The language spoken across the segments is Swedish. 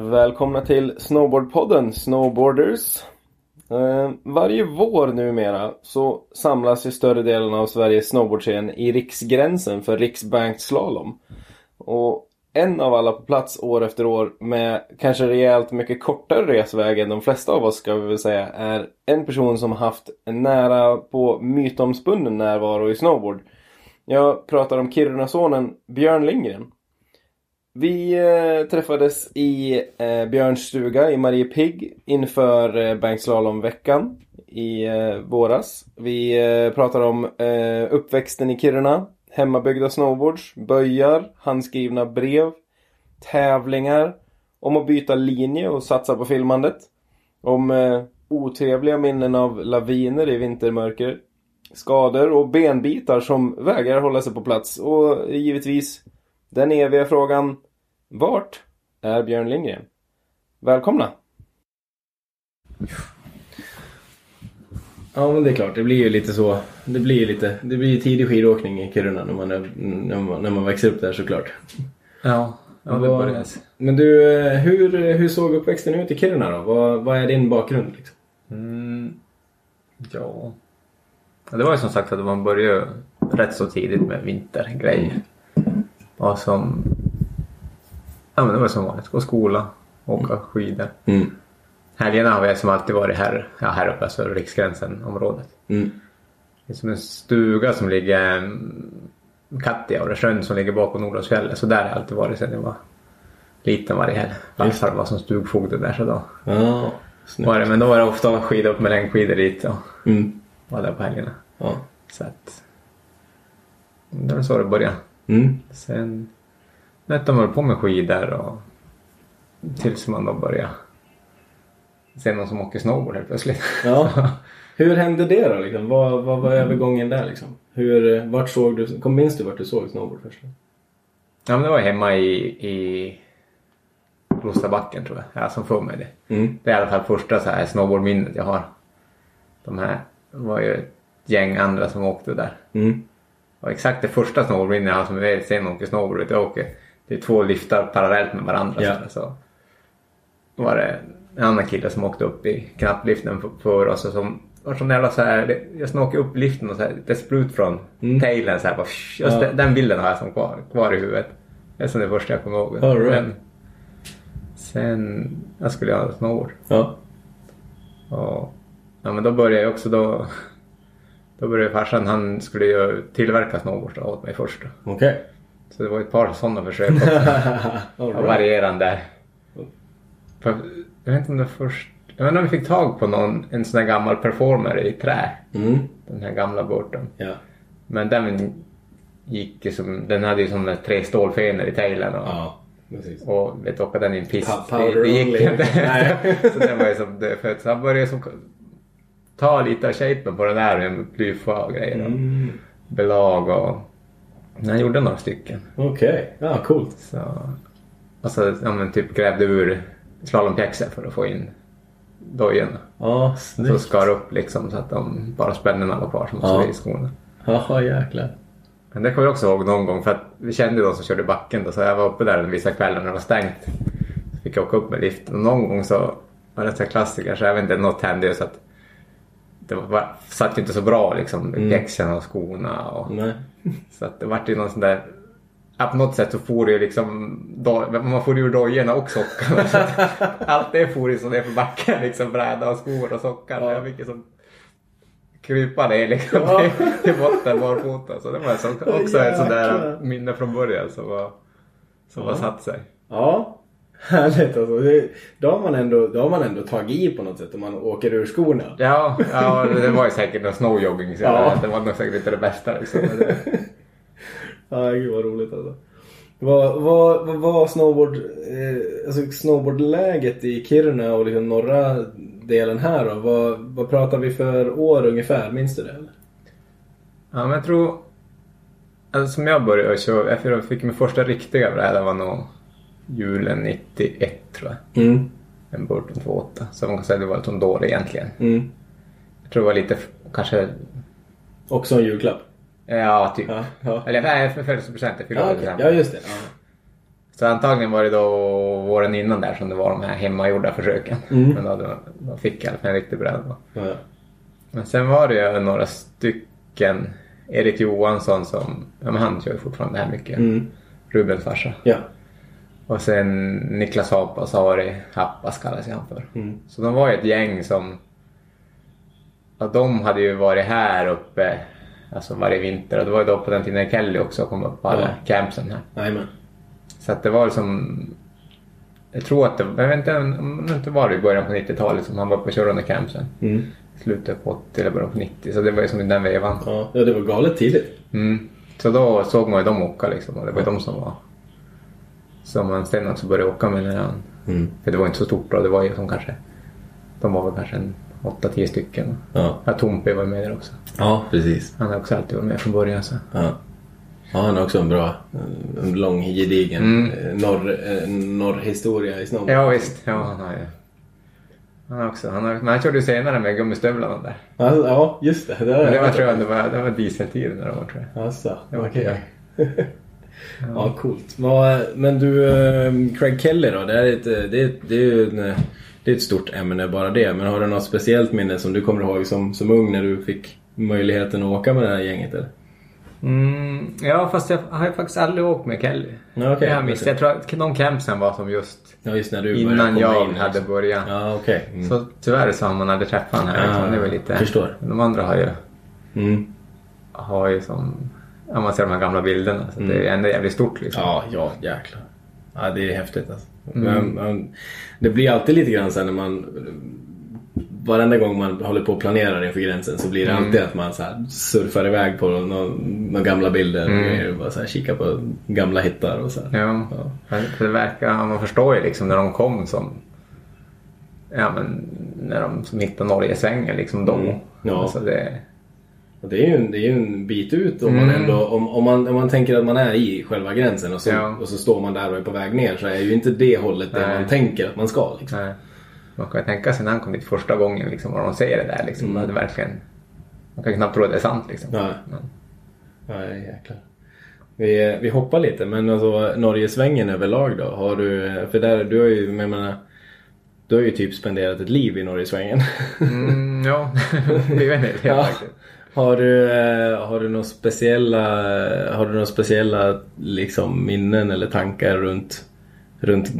Välkomna till Snowboardpodden Snowboarders. Eh, varje vår numera så samlas ju större delen av Sveriges snowboardscen i riksgränsen för riksbanked slalom. Och en av alla på plats år efter år med kanske rejält mycket kortare resväg än de flesta av oss ska vi väl säga är en person som haft en nära på mytomspunnen närvaro i snowboard. Jag pratar om Kirunasonen Björn Lindgren. Vi eh, träffades i eh, Björns stuga i Mariepigg inför eh, i eh, våras. Vi eh, pratade om eh, uppväxten i Kiruna, hemmabyggda snowboards, böjar, handskrivna brev, tävlingar, om att byta linje och satsa på filmandet. Om eh, otrevliga minnen av laviner i vintermörker. Skador och benbitar som vägrar hålla sig på plats och givetvis den eviga frågan Vart är Björn Lindgren? Välkomna! Ja men det är klart, det blir ju lite så. Det blir ju lite, det blir tidig skidåkning i Kiruna när man, är, när man, när man växer upp där såklart. Ja, ja det börjar. Men du, hur, hur såg uppväxten ut i Kiruna då? Vad, vad är din bakgrund liksom? Mm, ja. Ja, Det var ju som sagt att man började rätt så tidigt med vintergrejer. Och som... Ja men det var som vanligt. Gå skola, åka skidor. Mm. Helgerna har vi som alltid varit här, ja, här uppe, alltså riksgränsen området. Mm. Det är som en stuga som ligger mm, Kattejaure sjön som ligger bakom Nordåsfjället. Så där har jag alltid varit sedan jag var liten varje helg. Farfar var som stugfogde där så då Ja, var det. Men då var det ofta skida upp med längdskidor dit och Mm. var där på helgerna. Ja. Så att... Det var så det började. Mm. Sen nötte man på med skidor och tills man då började se någon som åker snowboard helt plötsligt. Ja. Hur hände det då liksom? Vad, vad var övergången där liksom? Hur, vart såg du, kom minns du vart du såg snowboard först? Ja men det var hemma i, i Klosterbacken tror jag. Jag som får mig det. Mm. Det är i alla fall första så här snowboardminnet jag har. De här var ju ett gäng andra som åkte där. Mm. Och exakt det första snowboardminnet jag har som jag sen åker snowboard. Åker, det är två liftar parallellt med varandra. Ja. Så, så var det en annan kille som åkte upp i knappliften för- oss och som var sån jävla så här, jag snokade upp liften och så här, det sprut från Mm. tailen så här bara, just Ja. den, den bilden har jag som kvar, kvar i huvudet. Det är som det första jag kommer ihåg. All right. Men sen, jag skulle göra snowboard. Ja. Och, ja men då började jag också då, då började farsan, han skulle ju tillverka snowboard åt mig först. Okej. Så det var ett par sådana försök också. Right. varierande. För, jag vet inte om det först, jag vet inte om vi fick tag på någon, en sån här gammal performer i trä. Mm. Den här gamla Burton. Ja. Men den gick ju som, den hade ju som tre stålfenor i tailen och, Ja. Precis. och vet åka den i en piss. Pa- Det, det gick inte. Så den var ju som dödfödd. Så han började som ta lite av shapen på den där med plyfa och grejer. Mm. belag och han gjorde några stycken. Okej. Ja, coolt. Så, och så ja, men typ grävde ur slalompjäxor för att få in dojorna. Ja, Så skar upp liksom så att de bara spännena var kvar som Ja. var i skorna. Jaha, jäklar. Men det kommer jag också ihåg någon gång för att vi kände ju de som körde backen då så jag var uppe där vissa kvällar när det var stängt. Så fick jag åka upp med liften och någon gång så var det en klassiker så jag vet inte, något hände ju så att det var, satt ju inte så bra liksom Mm. pjäxorna och skorna och Nej. så att det vart ju någon sån där Ja, på något sätt så for det ju liksom, do- man får ju ur dojorna och sockarna. Allt det for ju så ner för backen liksom, bräda och skor och sockar. Ja. Jag fick ju som krypa ner liksom Ja. till, till botten barfota. Så det var så, också ett sånt där minne från början som var, som var satt sig. Ja. Härligt alltså. Det, då, har man ändå, då har man ändå tagit i på något sätt om man åker ur skorna. Ja, ja det var ju säkert någon snowjogging så Ja. det var nog säkert inte det bästa liksom. Det- Ja, gud vad roligt alltså. Vad, vad, vad var snowboard, eh, alltså snowboardläget i Kiruna och liksom norra delen här då? Vad, vad pratar vi för år ungefär? Minns du det? Eller? Ja, men jag tror... Alltså som jag började köra, jag fick min första riktiga bräda var nog julen 91 tror jag. Mm. En Burton 2.8. Så man kan säga att det var lite dålig egentligen. Mm. Jag tror det var lite, kanske, Också en julklapp. ja typ. Ja, ja. Eller nej, för födelsedagspresent. Jag fyllde Ja, december. ja just det. Ja. Så antagligen var det då våren innan där som det var de här hemmagjorda försöken. Men då, då, då fick jag i alla fall en riktig bredd. då. Ja. Men sen var det ju några stycken. Erik Johansson som, ja men han kör ju fortfarande det här mycket. Mm. Rubens farsa. Ja. Och sen Niklas Hapas har varit, Happas kallas han för. Mm. Så de var ju ett gäng som, ja de hade ju varit här uppe alltså varje vinter och det var ju då på den tiden Kelly också kom upp på alla campsen här. Jajamän. Så att det var som, jag tror att det, jag vet inte om det inte var det i början på 90-talet som han var uppe och körde under campsen. Mm. Slutet på 80 eller början på 90 så det var ju som i den vevan. Ja. ja, det var galet tidigt. Mm. Så då såg man ju dem åka liksom och det var ju de som var som sen också började åka med han Mm. För det var inte så stort då, det var ju som kanske de var väl kanske en 8-10 stycken. Ja. Ja, Tompe var med där också. Ja, precis. Han har också alltid varit med från början så. Ja. Ja, han har också en bra, en lång gedigen Mm. eh, norr, eh, norrhistoria i snowboard. Ja visst, ja han har ju. Han har också, han har, men han körde ju senare med gummistövlarna där. Ja, ja just det. Det, Men det var tror jag, det var, det var dieseltiden när de var tror jag. Alltså, Det var okej. ja, coolt. Men du, eh, Craig Kelly då? Det är, ett, det är, det är ju en, det är ett stort ämne bara det. Men har du något speciellt minne som du kommer ihåg som, som ung när du fick möjligheten att åka med det här gänget? Eller? Mm, ja fast jag har ju faktiskt aldrig åkt med Kelly. Ja, okej. Det har jag missat. Jag tror att de campsen var som just Ja, just när du innan jag in, hade liksom. börjat. Ja, okej. Mm. Så tyvärr så har man aldrig träffat honom här. Ja, liksom. det var lite... förstår. De andra har ju, Mm. har ju som... Ja, man ser de här gamla bilderna. Så det är ändå jävligt stort liksom. Ja, ja jäklar. Ja, det är häftigt alltså. Men, men, det blir alltid lite grann så här när man... Varenda gång man håller på och planerar inför gränsen så blir det alltid att man så här surfar iväg på några, gamla bilder och grejer. Bara så här, kika på gamla hittar och så. Ja, Ja. det verkar, man förstår ju liksom när de kom som, ja men när de som hittade Norgesvängen liksom då. Mm. Ja. Alltså det, Och det är ju en, det är en bit ut om man ändå, om, om, man, om man tänker att man är i själva gränsen och så, Ja. och så står man där och är på väg ner så är ju inte det hållet Nej. man tänker att man ska. Liksom. nej. Man kan ju tänka sig när han kom dit första gången liksom, och de säger det där liksom. Mm. Det verkligen, man kan knappt tro att det är sant liksom. Nej. Men, Nej, jäklar. Vi, vi hoppar lite, men alltså Norgesvängen överlag då? Har du, för där, du har ju, jag menar, du har ju typ spenderat ett liv i Norgesvängen. mm, ja, det är en del Ja. faktiskt. Har du, eh, har du några speciella, har du några speciella liksom, minnen eller tankar runt, runt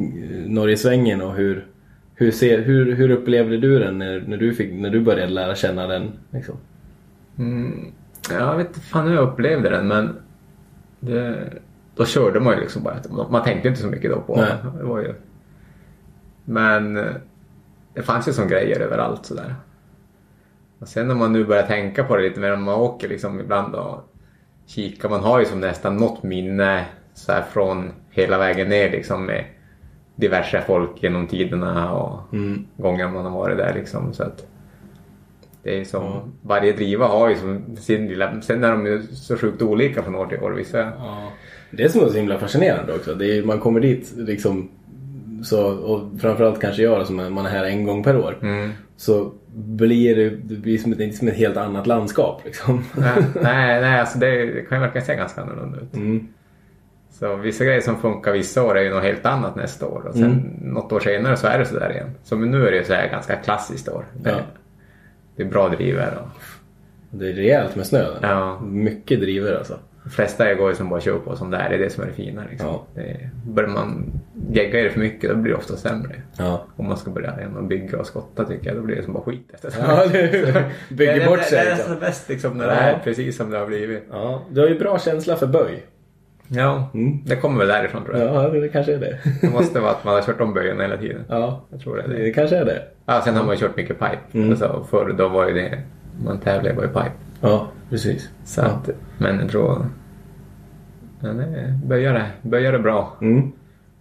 Norgesvängen och hur, hur, ser, hur, hur upplevde du den när, när, du fick, när du började lära känna den? Liksom? Mm, jag vet inte fan hur jag upplevde den men det, då körde man ju liksom bara. Man tänkte inte så mycket då på Nej. det. var ju... Men eh, det fanns ju som grejer överallt sådär. Och sen när man nu börjar tänka på det lite mer när man åker liksom ibland och kikar. Man har ju som nästan något minne så här från hela vägen ner liksom med diverse folk genom tiderna och Mm. gånger man har varit där liksom. Så att det är som, varje driva har ju som sin lilla, sen är de ju så sjukt olika från år till år. Vissa, Ja. Det är som är så himla fascinerande också. Det är, man kommer dit liksom så, och framförallt kanske jag som man är här en gång per år. mm. Så blir det, det blir som ett, som ett helt annat landskap liksom. nej, nej, nej, alltså det, kan ju verkligen se ganska annorlunda ut. Mm. Så vissa grejer som funkar vissa år är ju något helt annat nästa år och sen Mm. något år senare så är det sådär igen. Som nu är det ju så här ganska klassiskt år. Det, Ja. det är bra driver och Det är rejält med snö. Ja. Mycket driver alltså. Flesta går ju som bara kör på som det är. Det är det som är det fina liksom. Ja. Det, börjar man gegga i det för mycket då blir det ofta sämre. Ja. Om man ska börja och bygga och skotta tycker jag, då blir det som bara skit efter Ja, det bygger det, bort det, sig. Det är liksom. nästan bäst liksom när Ja. det är precis som det har blivit. Ja, du har ju bra känsla för böj. Ja, Mm. det kommer väl därifrån tror jag. Ja, det kanske är det. Det måste vara att man har kört om böjen hela tiden. Ja, Jag tror det är det. det kanske är det. Ja, sen har man ju kört mycket pipe. Mm. Alltså, förr då var ju det, man tävlade bara i pipe. Ja, precis. Så att, men jag tror, men det, böjare, böjare bra. Mm.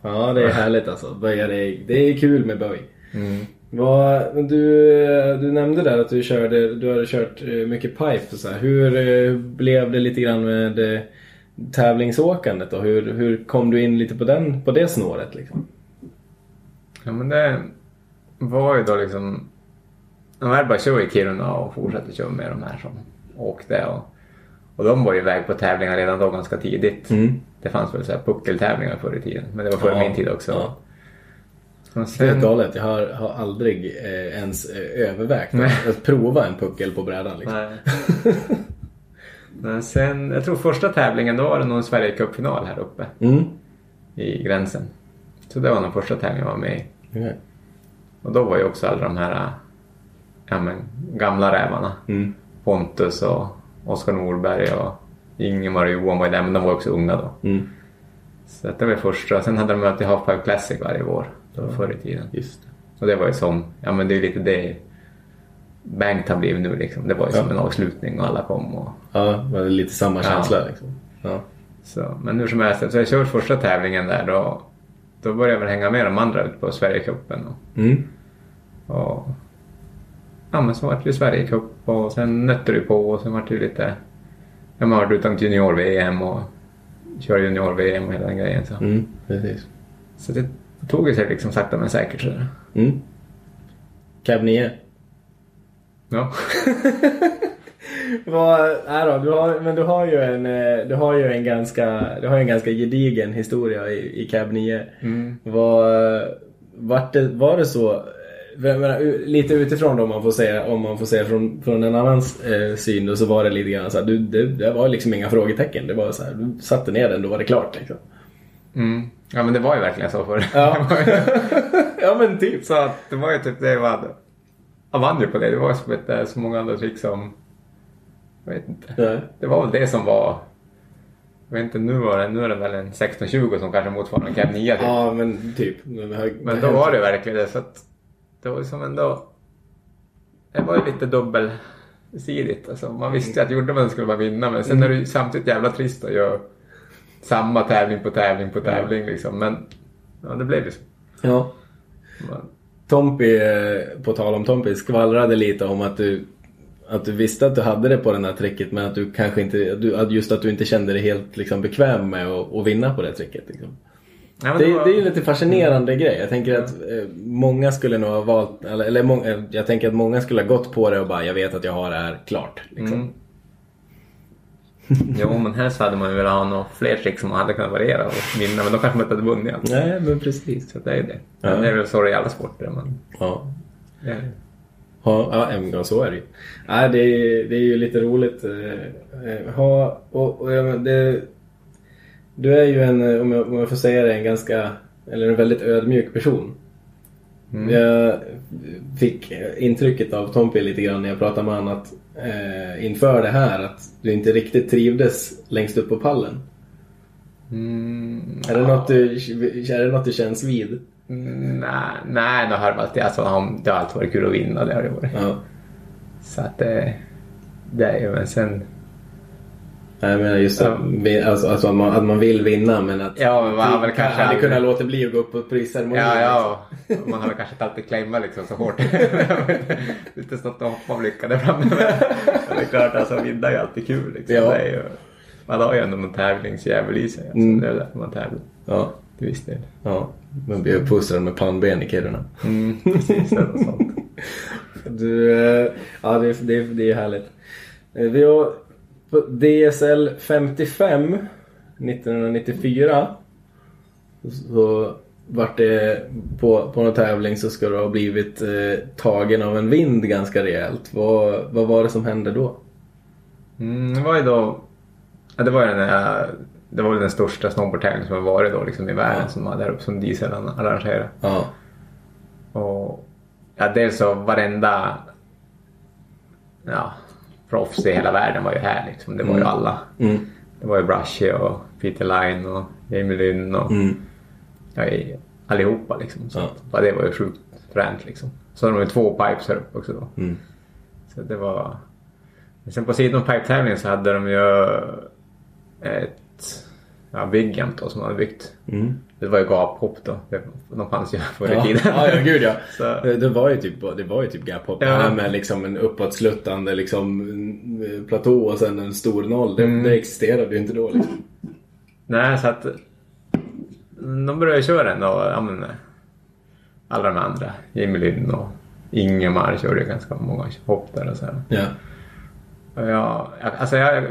Ja, det är härligt alltså. Böja det, det är kul med böj. Mm. Vad, du, du nämnde där att du, körde, du hade kört eh, mycket pipe. Och så här. Hur eh, blev det lite grann med eh, tävlingsåkandet då? Hur, hur kom du in lite på, den, på det snåret liksom? Ja men det var ju då liksom, de här bara kör i Kiruna och fortsatte köra med de här som åkte och, och de var ju iväg på tävlingar redan då ganska tidigt. Mm. det fanns väl så här puckeltävlingar förr i tiden. Men det var före Ja, min tid också. ja. Och Det är helt sen, galet. Jag har, har aldrig eh, ens eh, övervägt att, att prova en puckel på brädan. Liksom. nej. Men sen, jag tror första tävlingen då var det nog en Sverige Cup-final här uppe Mm. i gränsen. Så det var den första tävlingen jag var med i. Okej. Och då var ju också alla de här ja, men, gamla rävarna. Mm. Pontus och Oskar Norberg och Ingemar och Johan var ju där, men de var också unga då. Mm. Så det var första. Sen hade de alltid Halfpipe Classic varje vår. Det var förr i tiden. Just det. Och det var ju som, ja men det är ju lite det Bankt har blivit nu liksom. Det var ju som Ja. en avslutning och alla kom och Ja, det var lite samma Ja. känsla liksom. Ja. så. Men hur som helst, så jag körde första tävlingen där då. Då började jag väl hänga med de andra ut på Sverigecupen och, Mm. och ja men så vart det Sverigecup och sen nötte det på och sen vart det ju lite Ja man vart utan junior-VM och körde junior-VM och hela den grejen så. Mm. Precis. Så det tog ju sig liksom sakta men säkert sådär. Mm. Cab 9. Ja. Vad, nej då, du har, men du har ju en, eh, du har ju en ganska, du har ju en ganska gedigen historia i, i Cab 9. Mm. Var, vart det, var det så, jag menar, lite utifrån då om man får säga, om man får säga från, från en annans eh, syn då så var det lite grann så här, du, det, det var liksom inga frågetecken. Det var så här, du satte ner den, då var det klart liksom. Mm. Ja men det var ju verkligen så förr. Ja, ja men typ. Så att det var ju typ det jag hade. Jag vann ju på det. Det var som ett, så många andra trick som... Jag vet inte. Ja. Det var väl det som var... Jag vet inte, nu, var det, nu är det väl en 16-20 som kanske motsvarar en Cab 9 typ. Ja men typ. Men, Men då var det verkligen det. Så att det var ju som ändå... Det var ju lite dubbelsidigt. Alltså, man visste ju att gjorde man det skulle man vinna. Men sen är det ju samtidigt jävla trist att göra samma tävling på tävling på tävling. Liksom. Men ja, det blev ju så. Ja. Man, Tompi, eh, på tal om Tompi, skvallrade lite om att du, att du visste att du hade det på den här tricket men att du kanske inte, att just att du inte kände dig helt liksom, bekväm med att, att vinna på det tricket. Liksom. Ja, Det, var- det är ju en lite fascinerande grej. Jag tänker att eh, många skulle nog ha valt, eller, eller må, eh, jag tänker att många skulle ha gått på det och bara jag vet att jag har det här klart. Liksom. Mm. Jo, men helst hade man ju velat ha några fler trick som man hade kunnat variera och vinna, men då kanske man inte hade vunnit allt. Nej men precis. Så det är ju det. Ja. Det är väl så i alla sporter. Men Ja. det är... Ja, ja ja, så är det ju. Nej, det, är, det är ju lite roligt. eh, eh, och, och, ja, det, du är ju en, eh, om jag, om jag får säga det, en ganska, eller en väldigt ödmjuk person. Mm. Jag fick intrycket av Tompi lite grann när jag pratade med honom att eh, inför det här att du inte riktigt trivdes längst upp på pallen. Mm, Är, det något du, är det något du känns vid? Mm, Nej, nej, det har alltid, alltså, det har alltid varit kul att vinna, det har det varit. Ja. Så att det, det är ju, men sen, Nej, Jag menar just att, alltså, alltså att, man, att man vill vinna men att Ja, men man väl kanske hade kunnat låta bli att gå upp på prisceremonin. ja, ja, man har väl kanske inte alltid claimat liksom så hårt. Inte stått och hoppat och blickat där framme. Men det är klart, alltså vinna är ju alltid kul liksom. Ja. Ju, man har ju ändå någon tävlingsjävel i sig. Alltså. Mm. Det är därför man tävlar. Ja, Till viss del. ja. Man blir uppfostrad med pannben i Kiruna. Mm, precis, sånt. Du, eh, ja det, det, det är härligt. Eh, Vi har på DSL 55 1994 så vart det på, på någon tävling så ska du ha blivit eh, tagen av en vind ganska rejält. Vad, vad var det som hände då? Mm, det var ju då... Ja, det var den här, Det var den största snowboardtävlingen som har varit då liksom i världen Ja. som var där uppe som Diesel arrangerade. Ja. Och ja, dels så varenda ja, proffs i hela världen var ju här liksom. Det var ju Mm. alla. Mm. Det var ju Brushy och Peter Line och Jamie Lynn och Mm. ja, allihopa liksom. Så Ja. det var ju sjukt fränt liksom. Så hade de ju två pipes här uppe också då. Mm. Så det var... Men sen på sidan om pipe-tävlingen så hade de ju ett ja, Big Jump då som de hade byggt. Mm. Det var ju gaphopp då. De fanns ju förr i Ja, tiden. ja, ja, gud ja. Så- Det, var ju typ, det var ju typ. Ja. Här med liksom en uppåtsluttande liksom, mm, platå och sen en stor noll. Det, Mm. det existerade ju inte då liksom. Nej, så att de började köra den och ja, men, alla de andra. Jimmy Lynn och Ingemar körde ganska många hopp där och så här. Ja. Och jag, alltså jag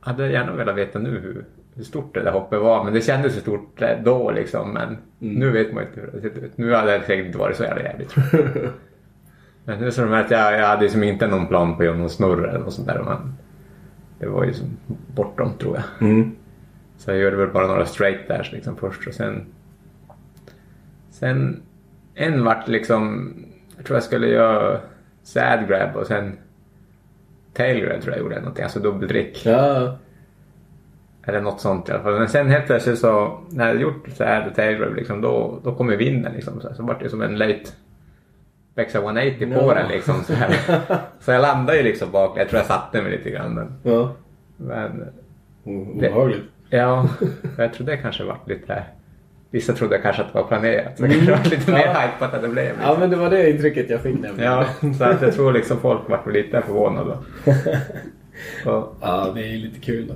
hade gärna velat veta nu hur, hur stort det där hoppet var. Men det kändes så stort då liksom. Men nu vet man inte hur det ser ut. Nu hade det säkert inte varit så jävla jävligt. men nu så de att jag, jag hade liksom inte någon plan på att göra någon snurr eller något sånt där. Men det var ju som bortom tror jag. Mm. Så jag gjorde väl bara några straight dash liksom först och sen... Sen en vart liksom... Jag tror jag skulle göra sad grab och sen tail grab tror jag gjorde någonting, alltså dubbeldrick. Ja. Eller något sånt i alla fall. Men sen helt plötsligt så, när jag gjort och tail grab liksom, då, då kom ju vinden liksom. Så, så vart det som en late växa 180 på den liksom. Så, här. så jag landade ju liksom bak. Jag tror jag satte mig lite grann. Men, Ja. men O- Obehagligt. Ja, jag tror det kanske varit lite... Vissa trodde kanske att det var planerat. Så det kanske var lite mer Ja. hypat än det blev. Ja men det var det intrycket jag fick nämligen. Ja, så att jag tror liksom folk var lite förvånade. Och, Ja, det är lite kul då.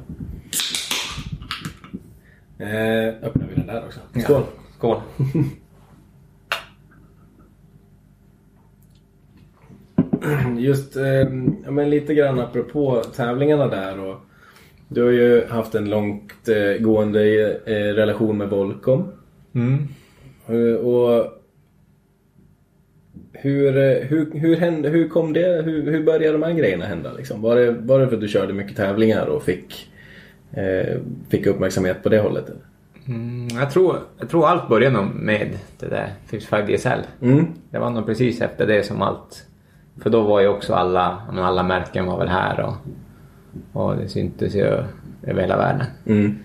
Eh, öppnar vi den där också. Skål! skål. Just eh, ja, men lite grann apropå tävlingarna där och du har ju haft en långt eh, gående eh, relation med Volcom. Mm. Eh, och hur, eh, hur, hur, hände, hur kom det? Hur, hur började de här grejerna hända? Liksom? Var, det, var det för att du körde mycket tävlingar och fick, fick uppmärksamhet på det hållet? Mm, jag, tror, jag tror allt började nog med det där 55 DSL. Mm. Det var nog precis efter det som allt... För då var ju också alla, alla märken var väl här och, och det syntes ju över hela världen. Mm.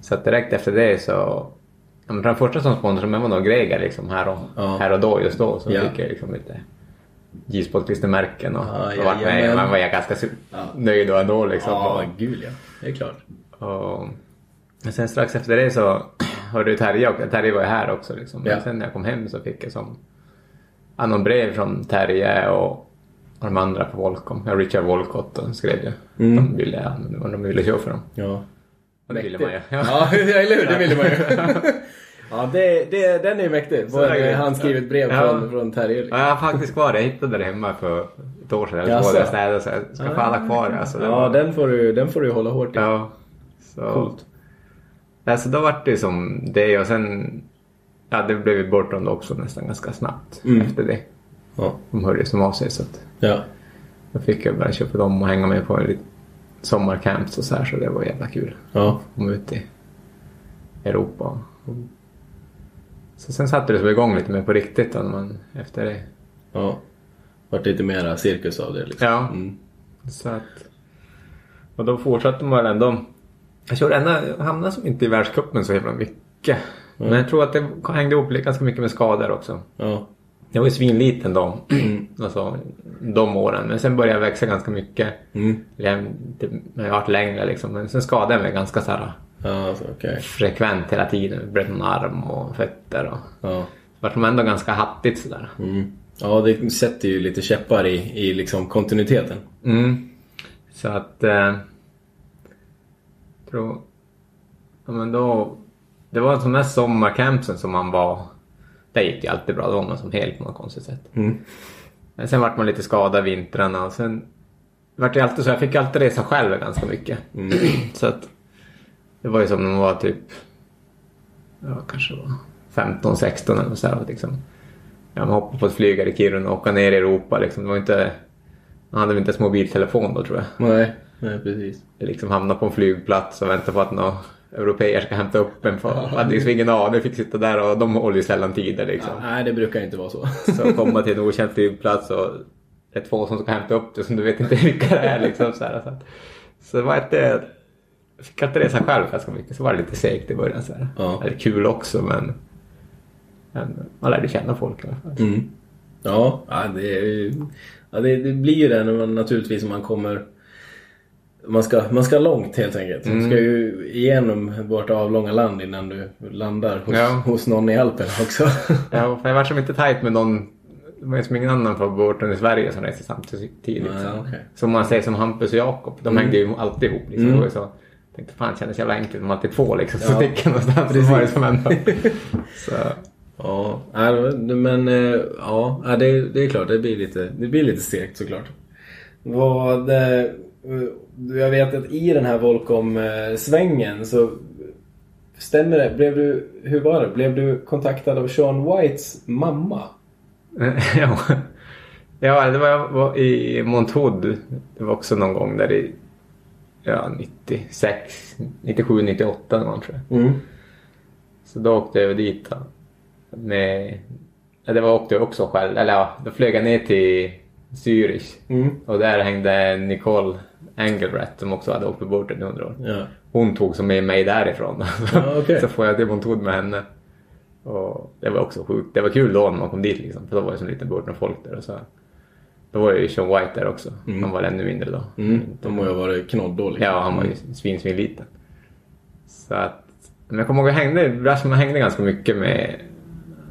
Så direkt efter det så... Ja, men den första som sponsrade mig var nog Greger liksom här och, Ja. här och då just då. Så Ja. fick jag liksom lite J-sport-klistermärken och, Ja, och vart med. jajamän. Man var jag ganska Ja. nöjd då ändå liksom. Ja, gud ja. Det är klart. Och, och, men sen strax efter det så hörde ju Terje och Terje var ju här också liksom. Men Ja. sen när jag kom hem så fick jag som ja, någon brev från Terje och, och de andra på Volcom. Ja, Richard Wolcott och skrev ju. Mm. De ville, ja, men de ville köra för dem. Ja. Och det ville man ju. Ja, eller hur? Det ville man ju. Ja, det, det, den är ju mäktig. Så är det. Han skrivit brev Ja. från, från Terje. Ja, jag har faktiskt kvar det. Jag hittade det hemma för ett år sedan. Eller Jaså? två där jag så jag ska få alla kvar. Alltså, det Ja, var- den får, du, den får du hålla hårt i. Ja. Så. Coolt. Alltså då vart det som det och sen... Ja, det blev ju bortom också nästan ganska snabbt Mm. efter det. Ja. De hörde som av sig så att Ja. då fick jag börja köpa dem och hänga med på lite sommarcamps och så här så det var jävla kul. Ja. Komma ut i Europa. Så sen satte det som igång lite mer på riktigt då, när man, efter det. Ja. Vart lite mera cirkus av det liksom. Ja. Mm. Så att... Och då fortsatte man ändå. Jag körde ändå, hamnade som inte i världscupen så jävla mycket. Men jag tror att det hängde ihop ganska mycket med skador också. Ja. Jag var ju svinliten då. alltså de åren. Men sen började jag växa ganska mycket. Mm. Jag, jag har varit längre liksom. Men sen skadade jag mig ganska så här Ja, alltså, okej. frekvent hela tiden. Bröt någon arm och fötter och... Ja. Det vart ändå ganska hattigt sådär. Mm. Ja, det sätter ju lite käppar i, i liksom kontinuiteten. Mm. Så att... Eh, tror... Ja men då... Det var de här sommarcampsen som man var... Där gick det ju alltid bra. Då var man som helt på något konstigt sätt. Mm. Men sen vart man lite skadad vintrarna och sen... Vart det alltid så. Jag fick alltid resa själv ganska mycket. Mm. Så att... Det var ju som när man var typ... Ja, kanske var 15, 16 eller så här, liksom. Ja, man hoppade på ett flyg här i Kiruna och åka ner i Europa liksom. Det var inte... Man hade väl inte ens mobiltelefon då tror jag. Nej, nej precis. Liksom hamna på en flygplats och vänta på att några europeer ska hämta upp en. För, hade liksom ingen aning, fick sitta där och de håller ju sällan tider liksom. Nej, det brukar inte vara så. Så komma till en okänd flygplats och det är två som ska hämta upp det som du vet inte vilka det är liksom. Så, här, så, så det var jag fick alltid resa själv ganska mycket. Så var det lite segt i början. Så här. Ja. Eller kul också men, men man lärde känna folk i alla fall. Mm. Ja, ja, det, är ja det, det blir ju det när man naturligtvis man kommer man ska, man ska långt helt enkelt. Man ska ju igenom vårt avlånga land innan du landar hos, Ja. hos någon i Alperna också. Ja, för jag var som inte tajt med någon det var ju som ingen annan på båten i Sverige som reste samtidigt. Liksom. okej. Som man säger som Hampus och Jakob. De hängde ju alltid ihop. Liksom. Mm. Det var ju så, tänkte fan kändes jävla enkelt om alltid två liksom. Så Ja. sticker någonstans. Precis. Så var det som ändå. så, ja, men eh, ja, det, det är klart det blir lite, det blir lite segt såklart. Vad, eh, jag vet att i den här Volcom-svängen så Stämmer det? Blev du, hur var det? Blev du kontaktad av Sean Whites mamma? ja. ja, det var, var i Monthood. Det var också någon gång där i ja, 96, 97, 98 någon tror jag. Mm. Så då åkte jag dit. Då. Med, ja, det var åkte jag också själv. Eller ja, då flög jag ner till Zürich. Mm. Och där hängde Nicole Engelbrett som också hade åkt på båten i 100 år. Ja. Hon tog som med mig därifrån. Ja, okej. så får jag till Monthood med henne. Och det var också sjukt. Det var kul då när man kom dit liksom. För då var det så liten båt med folk där. Och så. Då var ju Sean White där också. Han var ännu mindre då. Mm. De har ju varit knoddåliga. Ja, han var ju svin, svin liten. Så att, men jag kommer ihåg att jag hängde, Rashman hängde ganska mycket med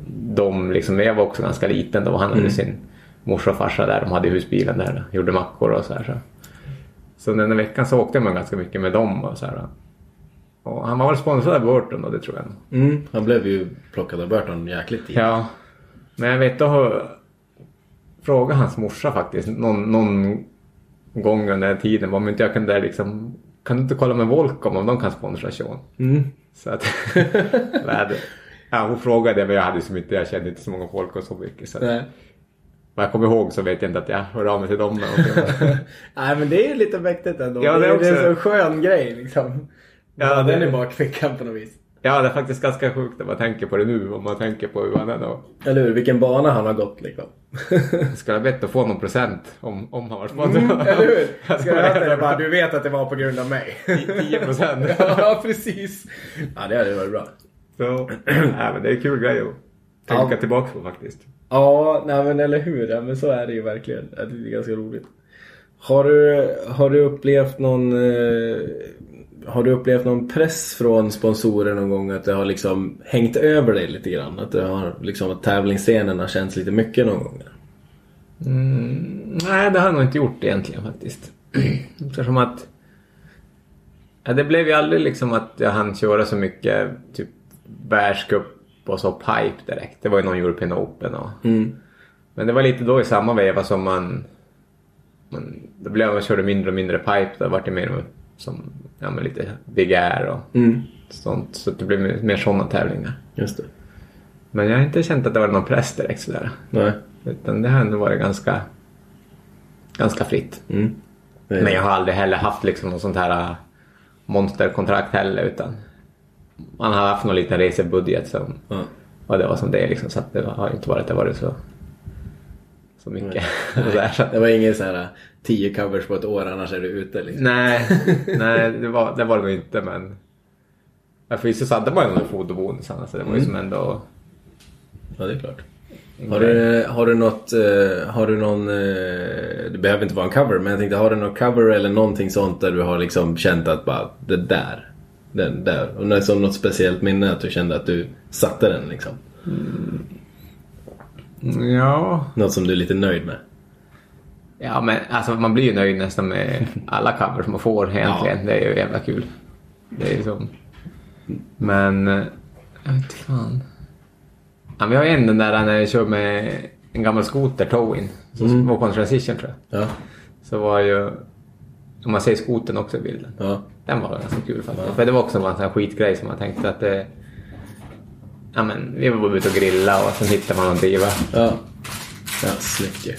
dem. Liksom, jag var också ganska liten då. Han hade sin morsa och farsa där. De hade husbilen där. Gjorde mackor och så här. Så, så den veckan så åkte man ganska mycket med dem. Och så här. Och han var väl sponsrad av Burton då, det tror jag. Mm. Han blev ju plockad av Burton jäkligt tidigt. Ja. Men jag vet, då frågat hans morsa faktiskt någon, någon gång under den tiden om inte jag kunde liksom kan du inte kolla med Volcom om de kan sponsra Sean? Mm. Så att, ja, hon frågade men jag hade som inte, jag kände inte så många folk och så mycket. Så att, Nej. vad jag kommer ihåg så vet jag inte att jag hörde av mig till dem. Nej men det är ju lite mäktigt ändå. Ja, det är det är också- en så skön grej liksom. Ja, den det- är bakfickan på något vis. Ja, det är faktiskt ganska sjukt när man tänker på det nu. Om man tänker på hur han är då. Eller hur? Vilken bana han har gått liksom. Skulle ha bett att få någon present om, om han var sponsrad. Mm, eller hur? Jag haft det bara, du vet att det var på grund av mig. 10 procent. ja, precis. Ja, det hade varit bra. Så, nej, men det är en kul grej att tänka Ja. tillbaka på faktiskt. Ja, nej men eller hur. Ja, men så är det ju verkligen. Det är ganska roligt. Har du, har du upplevt någon eh, Har du upplevt någon press från sponsorer någon gång att det har liksom hängt över dig lite grann? Att det har liksom att tävlingsscenen har känts lite mycket någon gång? Mm, nej, det har jag nog inte gjort egentligen faktiskt. Eftersom att... Ja, det blev ju aldrig liksom att jag hann köra så mycket typ världscup och så pipe direkt. Det var ju någon European Open och... Mm. Men det var lite då i samma veva som man... man då blev man körde mindre och mindre pipe. Det vart det mer som ja, men lite Air och Mm. sånt. Så det blev mer, sådana tävlingar. Just det. Men jag har inte känt att det var någon press direkt sådär. Nej. Utan det har ändå varit ganska, ganska fritt. Mm. Det- Men jag har aldrig heller haft liksom något sånt här äh, monsterkontrakt heller utan man har haft någon liten resebudget som Ja. och det var som det är liksom så att det har inte varit, det varit så, så mycket. Så att, Det var ingen så här 10 covers på ett år annars är du ute liksom. nej, nej det, var, det var det nog inte men ja, förvisso så hade man ju någon fotobonus annars. så Det var ju som ändå Ja, det är klart. Har du, har du något, eh, har du någon, eh, det behöver inte vara en cover, men jag tänkte har du någon cover eller någonting sånt där du har liksom känt att bara, det där, den där. Och som något speciellt minne att du kände att du satte den liksom. Ja, Något som du är lite nöjd med. Ja, men alltså man blir ju nöjd nästan med alla covers man får egentligen. Det är ju jävla kul. Det är ju. Men... eh, Jag vet fan. Ja, vi har en den där när jag kör med en gammal skoter, Towin. Som var på en transition tror jag. Ja, Så var ju... Om man ser skoten också i bilden. ja, Den var ganska kul faktiskt. För det var också en sån här skitgrej som man tänkte att det... Ja men vi var bara ute och grilla och sen hittade man någon driva. ja. Ja, snyggt ju.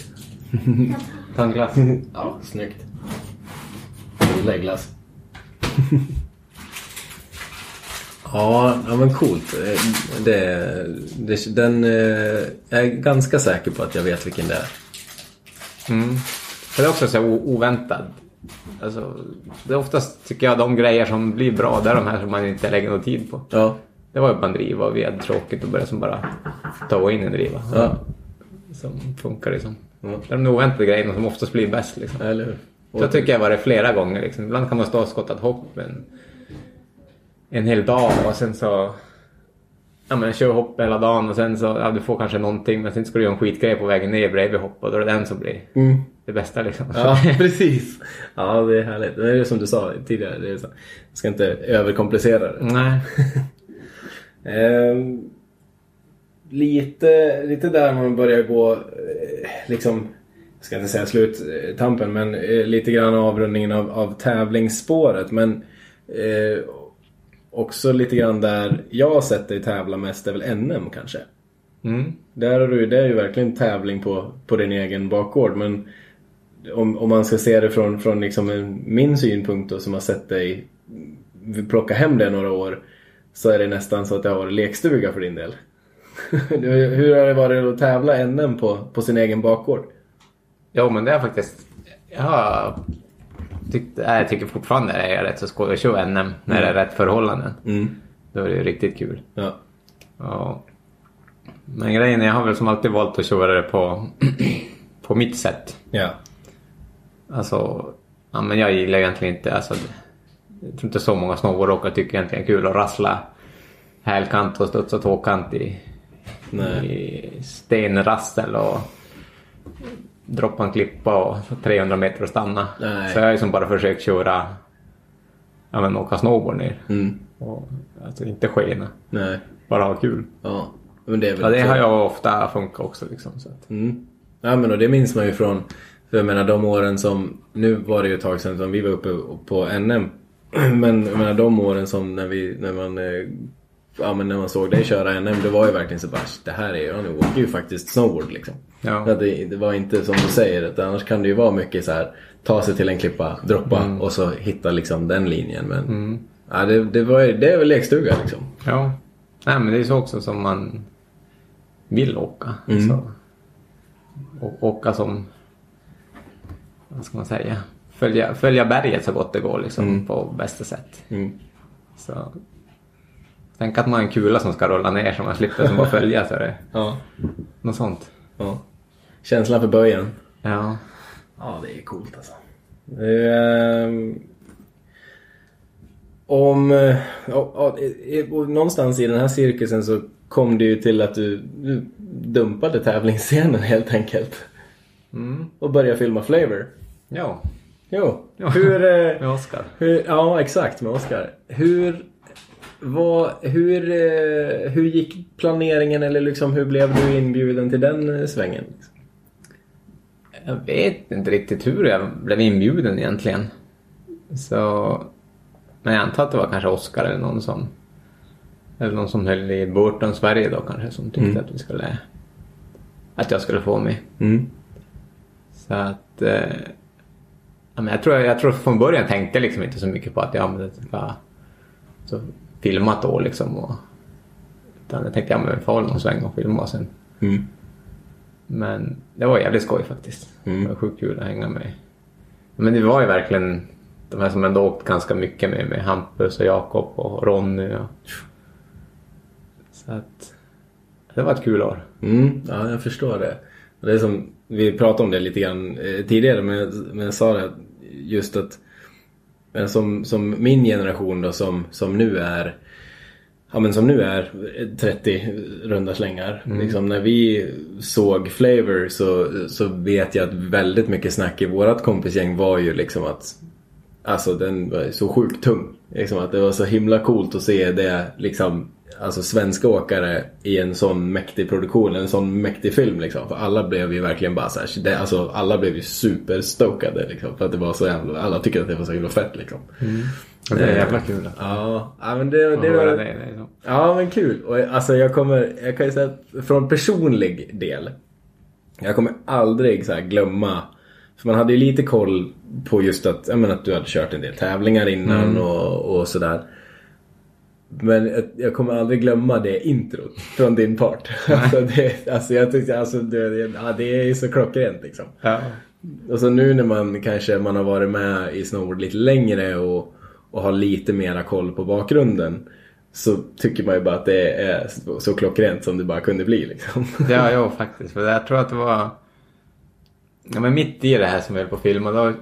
Ta en glass. Ja, snyggt. Jag gillar glass. ja, ja, men coolt. Eh, Det, det, den, eh, jag är ganska säker på att jag vet vilken det är. Mm. För det är också så här o- oväntad. Alltså, det är oftast tycker jag de grejer som blir bra, det är de här som man inte lägger någon tid på. Ja, Det var ju bara en driva och vi hade tråkigt och började som bara ta in en driva. ja. Som funkar liksom. Ja. Det är de oväntade grejerna som oftast blir bäst liksom. eller hur? Så tycker jag var det flera gånger liksom. Ibland kan man stå och skotta ett hopp en, en hel dag och sen så Ja men kör hopp hela dagen och sen så, ja du får kanske någonting men sen ska du göra en skitgrej på vägen ner bredvid hopp och då är det den som blir Mm. det bästa liksom. Ja, precis. Ja, det är härligt. Det är som du sa tidigare. Det är så. Jag ska inte överkomplicera det. Nej. Ehm, lite, lite där man börjar gå eh, liksom ska inte säga sluttampen, men eh, lite grann avrundningen av, av tävlingsspåret. Men eh, också lite grann där jag har sett dig tävla mest är väl NM kanske. Mm. Där har du, det är ju verkligen tävling på, på din egen bakgård. Men om, om man ska se det från, från liksom min synpunkt då, som har sett dig plocka hem det några år. Så är det nästan så att det har varit lekstuga för din del. Hur har det varit att tävla NM på, på sin egen bakgård? Jo, men det är faktiskt... Har tyckt, nej, jag tycker fortfarande det är rätt så skoj att köra NM när det är rätt förhållanden. Då är det riktigt kul. Ja. Ja. Men grejen är, jag har väl som alltid valt att köra det på, på mitt sätt. Ja. Alltså, ja, men jag gillar egentligen inte, alltså, jag tror inte så många snowboardåkare tycker egentligen det är kul att rassla hälkant och studsa tvåkant i, Nej. i stenrassel och droppa en klippa och 300 meter och stanna. Nej. Så jag har liksom bara försökt köra, ja men åka snowboard ner. Mm. Och, alltså inte skena, Nej. bara ha kul. Ja. Men det är väl Ja, det har jag ofta funkat också liksom. Så att, Mm. Ja men och det minns man ju från, för jag menar de åren som, nu var det ju ett tag sedan som vi var uppe på NM. Men jag menar de åren som när vi, när man, eh, ja men när man såg dig köra NM, det var ju verkligen så bara, det här är ju, han åker ju faktiskt snowboard liksom. Ja. Det, det var inte som du säger, att annars kan det ju vara mycket så här, ta sig till en klippa, droppa och så hitta liksom den linjen. Men ja, det, det, var, det är väl lekstuga liksom. Ja. Nej, men det är så också som man vill åka. Alltså, och åka som, vad ska man säga, följa, följa berget så gott det går liksom på bästa sätt. Mm. Så, tänk att man har en kula som ska rulla ner så man slipper som bara följa så är det Ja. något sånt. ja. Känslan för böjen. Ja. Ja, det är coolt alltså. Ehm, om... ja, ja, och någonstans i den här cirkusen så kom det ju till att du, du dumpade tävlingsscenen helt enkelt. Och började filma Flavor. Ja, Jo. Ja. Hur, eh, med Oskar. hur... Ja, exakt med Oscar. Hur... Vad, hur, eh, hur gick planeringen eller liksom hur blev du inbjuden till den eh, svängen? Jag vet inte riktigt hur jag blev inbjuden egentligen. Så... Men jag antar att det var kanske Oskar eller någon som... Eller någon som höll i Burton Sverige då kanske som tyckte att vi skulle... Att jag skulle få mig. Mm. Så att... Eh, ja, men jag, tror, jag tror från början tänkte jag liksom inte så mycket på att ja, men det ska... Så filmat då liksom. Och, utan jag tänkte ja men vi får hålla någon sväng och filma sen. Mm. Men det var jävligt skoj faktiskt. Mm. Det var sjukt kul att hänga med. Men det var ju verkligen de här som ändå åkt ganska mycket med, med Hampus och Jakob och Ronny. Och... Så att det var ett kul år. Mm, ja, jag förstår det. Det är som, vi pratade om det lite grann eh, tidigare, men, jag- men jag sa det just att men som, som min generation då som, som nu är Ja men som nu är 30 runda slängar. Liksom när vi såg Flavor så, så vet jag att väldigt mycket snack i vårat kompisgäng var ju liksom att Alltså den var så sjukt tung. Liksom att det var så himla coolt att se det liksom Alltså svenska åkare i en sån mäktig produktion, en sån mäktig film liksom. För alla blev ju verkligen bara så här, det, alltså alla blev ju superstokade liksom. För att det var så jävla, alla tycker att det var så himla fett liksom. Och det är jävla kul att Ja, ja men det, det var... det. Ja men kul. Och alltså jag kommer, jag kan ju säga från personlig del. Jag kommer aldrig så här glömma. För man hade ju lite koll på just att, jag menar, att du hade kört en del tävlingar innan och, och sådär. Men jag, kommer aldrig glömma det introt från din part. alltså, det, alltså jag tyckte, alltså det, ja, det är så klockrent liksom. Ja. Och så nu när man kanske man har varit med i snowboard lite längre och, och har lite mera koll på bakgrunden. Så tycker man ju bara att det är så, så klockrent som det bara kunde bli liksom. Ja, jo faktiskt. För jag tror att det var... Ja, men mitt i det här som vi höll på att filma. Då...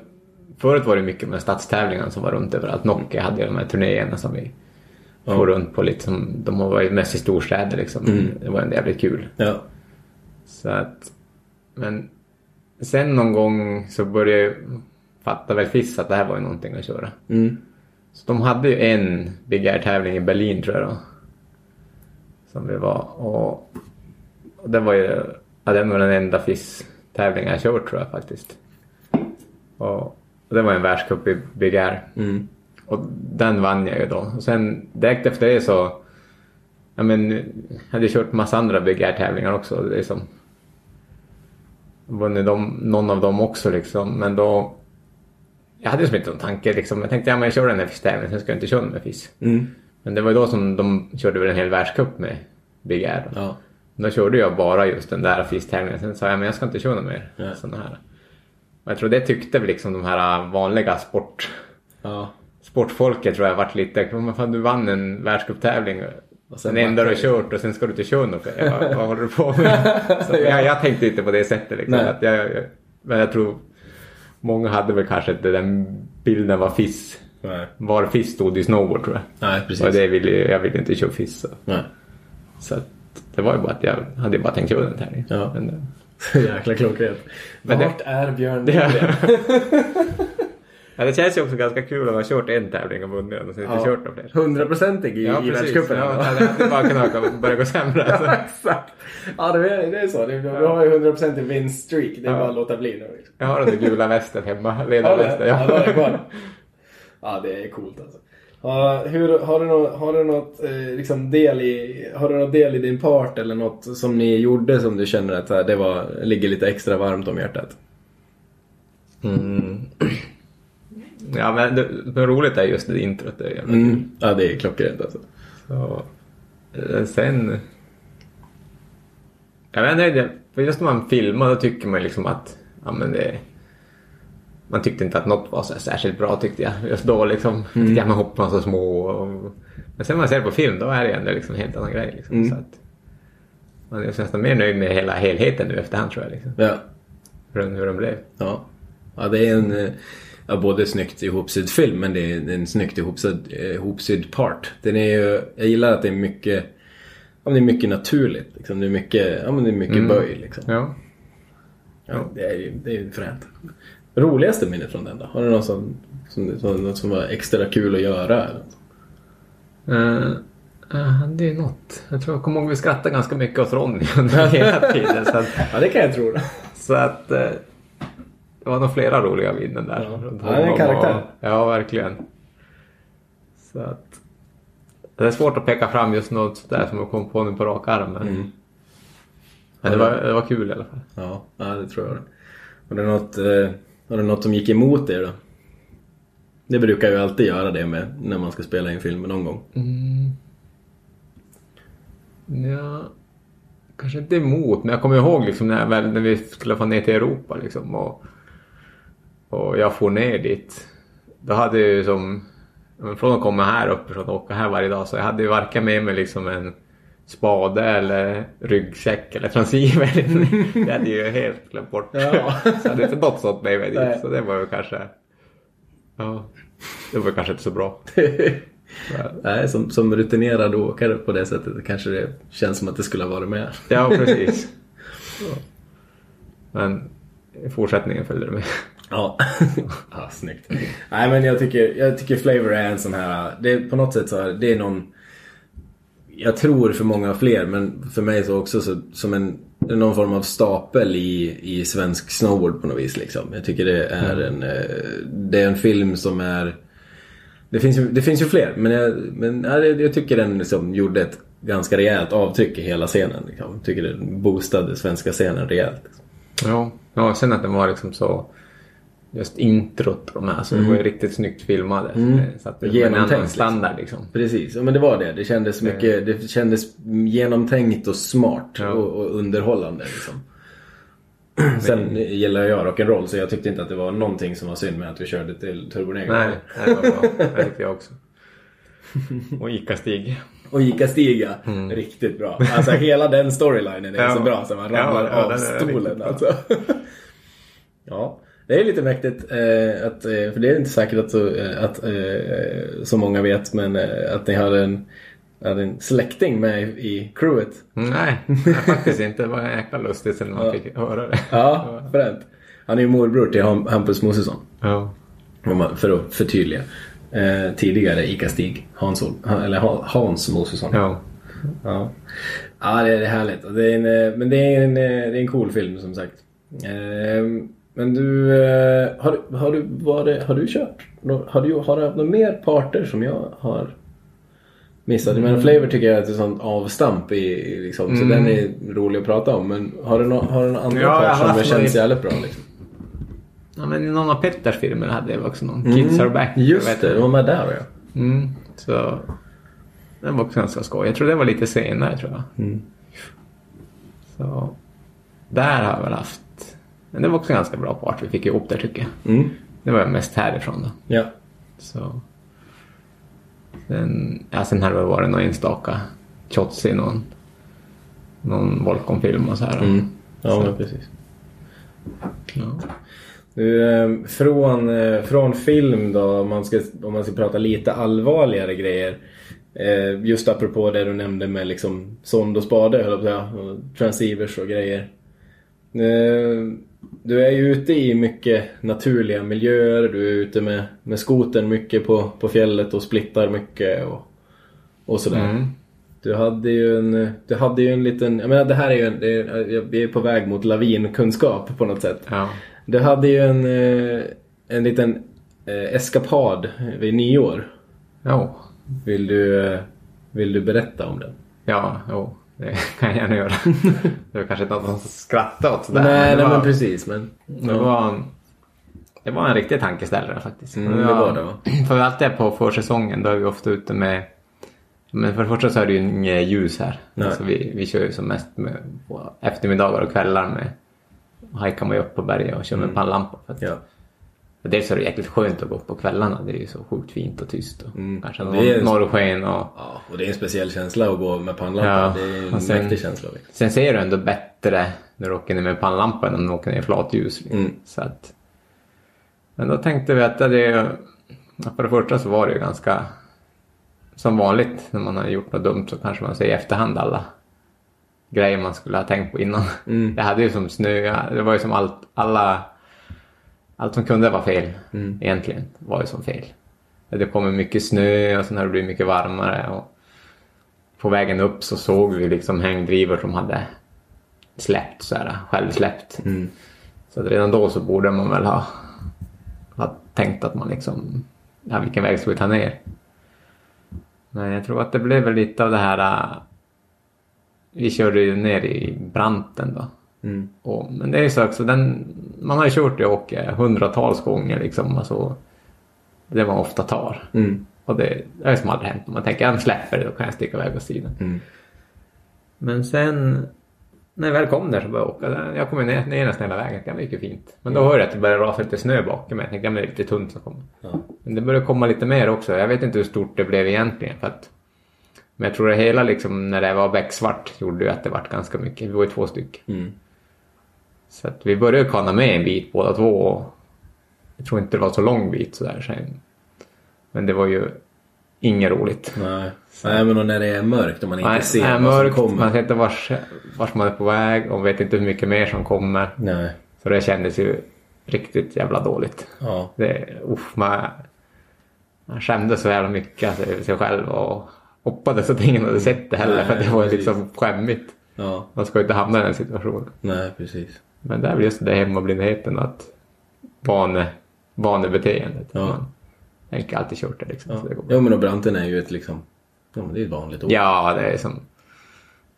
Förut var det mycket med stadstävlingarna som var runt överallt. Nokia hade ju de här turnéerna som vi for runt på lite. Som, de har varit mest i storstäder liksom. Det var en jävligt kul. ja. Så att... Men sen någon gång så började jag fatta väl Fiss att det här var ju någonting att köra. Mm. Så de hade ju en Big Air-tävling i Berlin tror jag då. Som vi var och, och det var ju, ja, den var den enda FIS tävlingar jag kört tror jag faktiskt. Och, och det var en världscup i Big Air. Mm. Och den vann jag ju då. Och sen direkt efter det så... Ja men, jag hade kört massa andra Big Air-tävlingar också. Det är som... Vunnit dem, någon av dem också liksom. Men då... Jag hade som inte någon tanke liksom. Jag tänkte ja men jag kör den här FIS-tävlingen, sen ska jag inte köra med FIS. Mm. Men det var ju då som de körde en hel världscup med Big Air. Ja. Då körde jag bara just den där FIS-tävlingen. Sen sa jag men jag ska inte köra mer Ja. sådana här. Och jag tror det tyckte väl liksom de här vanliga sport Ja. sportfolket tror jag varit lite, men fan du vann en världscuptävling. Och sen Den enda du har kört och sen ska du inte köra något. Jag bara, Vad håller du på med? Så jag, jag tänkte inte på det sättet liksom. Att jag, jag, men jag tror många hade väl kanske inte den bilden vad FIS, Nej. var FIS stod i snowboard tror jag. Nej, Och precis. det ville, jag ville inte köra FIS. Så, Nej. så att, det var ju bara att jag hade bara tänkt köra den tävlingen. Ja. Men, eh, jäkla klockrent. Men det- Vart är Björn Det- Nygren? ja, det känns ju också ganska kul att ha kört en tävling och vunnit och sen inte kört några fler. Hundraprocentig i, Ja, i världscupen. Ja, det hade bara kunnat börja gå sämre. Ja, Alltså. exakt. Ja, det är, det är så. Det, du har ju 100% i vinststreak. Det är Ja. bara att låta bli nu. Jag har den gula västen hemma. Ja, det, Ledarvästen. ja, det jag kvar. Ja, det är coolt alltså. Ja, hur, har du något, har du något eh, liksom del i, har du något del i din part eller något som ni gjorde som du känner att det var, ligger lite extra varmt om hjärtat? Mm. Ja, men det, det roligt är just det introt. Det är. Mm. Ja, det är klockrent alltså. Så, eh, sen... Jag vet inte, för just när man filmar då tycker man liksom att ja, men det, man tyckte inte att något var så särskilt bra tyckte jag. Just då liksom. Mm. Jag man hoppar så små. Och, men sen när man ser det på film då är det ändå liksom en helt annan grej. Liksom. Mm. Så att, man är nästan mer nöjd med hela helheten nu efterhand tror jag. Liksom. Ja. Hur, hur den blev. Ja. Ja, det är en ja, både snyggt ihopsydd film men det är en snyggt ihopsydd, eh, ihopsydd part. Den är ju, jag gillar att det är mycket, ja, det är mycket naturligt. Liksom. Det är mycket, ja, men det är mycket Mm. böj liksom. Ja. Ja, det är ju det är fränt. Roligaste minnet från den då? Har du något som, som, som, som var extra kul att göra? Eller? Uh, jag hade ju något. Jag tror jag kommer ihåg att vi skrattade ganska mycket åt Ronny under hela tiden. Så att, Ja, det kan jag tro. så att eh, det var nog flera roliga minnen där. Ja. Han är en karaktär. Och, ja, verkligen. Så att det är svårt att peka fram just något sådär som jag kom på nu på rak arm. Men, Mm. men det, var, det var kul i alla fall. Ja, ja, det tror jag. Var det något, eh, var det något som gick emot er då? Det brukar ju alltid göra det med när man ska spela in film någon gång. Mm. Ja, kanske inte emot, men jag kommer ihåg liksom när, väl, när vi skulle få ner till Europa liksom och, och jag får ner dit. Då hade jag ju som, från att komma här uppifrån och åka här varje dag så jag hade ju varken med mig liksom en spade eller ryggsäck eller transceiver. det hade ju helt glömt bort. Ja. så hade inte något sånt med mig dit. Så det var ju kanske, ja, det var kanske inte så bra. Nej, som, som rutinerad åkare på det sättet kanske det känns som att det skulle ha varit med. Ja, precis. Men i fortsättningen följde det med. Ja. ja, snyggt. Nej men jag tycker, jag tycker Flavor är en sån här, det på något sätt så här, det är någon jag tror för många fler, men för mig så också så, som en någon form av stapel i, i svensk snowboard på något vis. Liksom. Jag tycker det är en, eh, det är en film som är... Det finns ju, det finns ju fler, men jag, men, ja, jag tycker den liksom gjorde ett ganska rejält avtryck i hela scenen. Liksom. Jag tycker den boostade svenska scenen rejält. Ja, ja sen att den var liksom så... Just introt på de här, så det var ju riktigt snyggt filmade. Mm. Så att det var en Genomtänkt, annan liksom. standard liksom. Precis, ja, men det var det. Det kändes mycket, det kändes genomtänkt och smart Ja. och, och underhållande. Liksom. Sen gillar jag rock'n'roll så jag tyckte inte att det var någonting som var synd med att vi körde till Turbonego. Nej, det var bra. Det tyckte jag också. Och Ica-Stig. Och Ica-stiga, riktigt bra. Alltså hela den storylinen är Mm. Ja. så bra så man ramlar ja, av stolen alltså. ja, det är lite mäktigt eh, att, eh, för det är inte säkert att, eh, att eh, så många vet, men eh, att ni hade en, hade en släkting med i crewet. Nej, nej, faktiskt inte. Det var jäkla lustigt sen man Ja. fick höra det. Ja, fränt. Han är ju morbror till Ham- Hampus Mosesson. Ja. För att förtydliga. Eh, tidigare Ica-Stig. Hans, eller Hans Mosesson. Ja. Ja, ja det, är, härligt. Det är en, eh, men det är, en, eh, det är en cool film som sagt. Ehm, men du, eh, har, har du varit, har du kört? Har du, har du haft några mer parter som jag har missat? Jag menar Flavor tycker jag är ett sånt avstamp i, i liksom, så den är rolig att prata om. Men har du, no, har du några andra Ja, part som har känts några- jävligt bra liksom? Ja, men i någon av Petters filmer hade jag också någon. Kids are back. Just det, du. var med där ja. Mm, så den var också ganska skoj. Jag tror det var lite senare tror jag. Mm. Så där har jag väl haft. Men det var också ganska bra part vi fick ihop där tycker jag. Mm. Det var mest härifrån då. Ja. Så. Sen, ja, sen har det väl varit någon enstaka shots i någon, någon Volcom-film och så här. Mm. Ja, Så. precis. Ja. Du, eh, från, eh, från film då, om man, ska, om man ska prata lite allvarligare grejer. Eh, just apropå det du nämnde med liksom sond och spade, höll jag på att säga, och transceivers och grejer. Du är ju ute i mycket naturliga miljöer, du är ute med, med skoten mycket på, på fjället och splittar mycket och, och sådär. Mm. Du hade ju en, du hade ju en liten, jag menar det här är ju en, är, vi är på väg mot lavinkunskap på något sätt. Ja. Du hade ju en, eh, en liten eh, eskapad vid nyår. Jo. Vill du, eh, vill du berätta om den? Ja, jo. Det kan jag gärna göra. det var kanske inte något som skrattade åt sådär. nej, det nej var, men precis. Men, Det var, det var en riktig tankeställare faktiskt. Mm, det var det, va? För vi alltid är på försäsongen då är vi ofta ute med men för det första så är det ju inget ljus här. Nej. Alltså vi, vi kör ju som mest med, på eftermiddagar och kvällar med hajkar man ju upp på berget och kör med pannlampa. För att, ja. Dels är det jäkligt skönt att gå upp på kvällarna. Det är ju så sjukt fint och tyst. Och Mm. Kanske är- norrsken och ja, och det är en speciell känsla att gå med pannlampa. Ja, Det är en sen- mäktig känsla. Liksom. Sen ser du ändå bättre när du åker ner med pannlampa än om du åker ner i flatljus. Liksom. Mm. Så att, men då tänkte vi att det, för det första så var det ju ganska som vanligt när man har gjort något dumt så kanske man ser i efterhand alla grejer man skulle ha tänkt på innan. Mm. Det hade ju som snö, det var ju som allt, alla, allt som kunde vara fel Mm. egentligen var ju som fel. Det kommer mycket snö och sen har det blivit mycket varmare och på vägen upp så såg vi liksom hängdrivor som hade släppt så här, självsläppt. Mm. Så redan då så borde man väl ha, ha tänkt att man liksom, ja vilken väg ska vi ta ner? Men jag tror att det blev väl lite av det här, äh, vi körde ju ner i branten då. Mm. Och, men det är ju så också, den, man har ju kört i åker hundratals gånger liksom. Alltså, det man ofta tar. Mm. Och det, det är som aldrig hänt. Man tänker, jag släpper det, då kan jag sticka iväg åt sidan. Mm. Men sen när jag väl kom där så började jag åka. Jag kom ner, ner nästan hela vägen. Det gick ju fint. Men då hörde jag att det började rasa lite snö bakom mig. Jag tänkte, men det är lite tunt som kommer. Ja. Men det började komma lite mer också. Jag vet inte hur stort det blev egentligen. För att, men jag tror det hela liksom, när det var becksvart gjorde ju att det vart ganska mycket. Vi var ju två stycken. Mm. Så att vi började kana med en bit båda två. Jag tror inte det var så lång bit sådär sen. Men det var ju inget roligt. Nej. Nej, men när det är mörkt och man inte Nej, ser är vad mörkt, som kommer. man ser inte vars, vars man är på väg och vet inte hur mycket mer som kommer. Nej. Så det kändes ju riktigt jävla dåligt. Ja. Det, uff, man, man skämdes så jävla mycket alltså, sig själv och hoppades att ingen hade sett det heller för Nej, det var ju liksom skämmigt. Ja. Man ska ju inte hamna i den situationen. Nej, precis. Men det är väl just det hemmablindheten att vane, vanebeteendet. Ja. Man tänker alltid kört det liksom. Ja. Så det går bra. Jo, men och branten är ju ett liksom... Ja, men det är ett vanligt ord. Ja, det är som...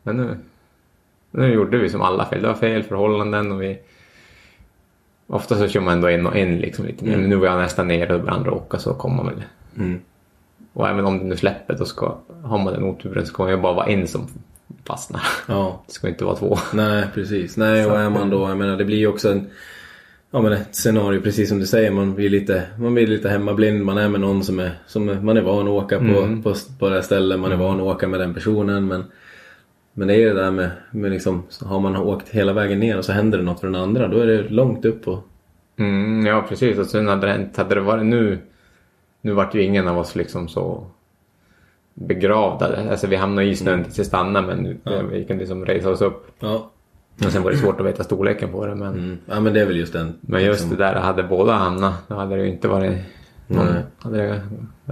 Men nu, nu gjorde vi som alla fel. Det var fel förhållanden och vi... Ofta så kör man ändå en och en liksom lite mer. Men nu var jag nästan nere och andra åka så kommer man väl. Mm. Och även om det nu släpper då ska... Har man den oturen så kommer det bara vara en som fastnar. Ja. Det ska inte vara två. Nej, precis. Nej, och är man då, jag menar det blir ju också en... Ja men ett scenario precis som du säger, man blir lite, man blir lite hemmablind. Man är med någon som är, som man är van att åka på, Mm. på, på det här stället. Man är van att åka med den personen. Men, men det är det där med, med liksom, har man åkt hela vägen ner och så händer det något för den andra. Då är det långt upp och... Mm, ja, precis. Och sen hade det hänt, hade det varit nu, nu vart ju ingen av oss liksom så begravda. Alltså vi hamnade i snön tills det stannade men nu, vi kunde liksom resa oss upp. Ja. Och sen var det svårt att veta storleken på det men, Mm. Ja men det är väl just den. men just liksom, det där, hade båda hamnat då hade det ju inte varit Någon Nej. hade det,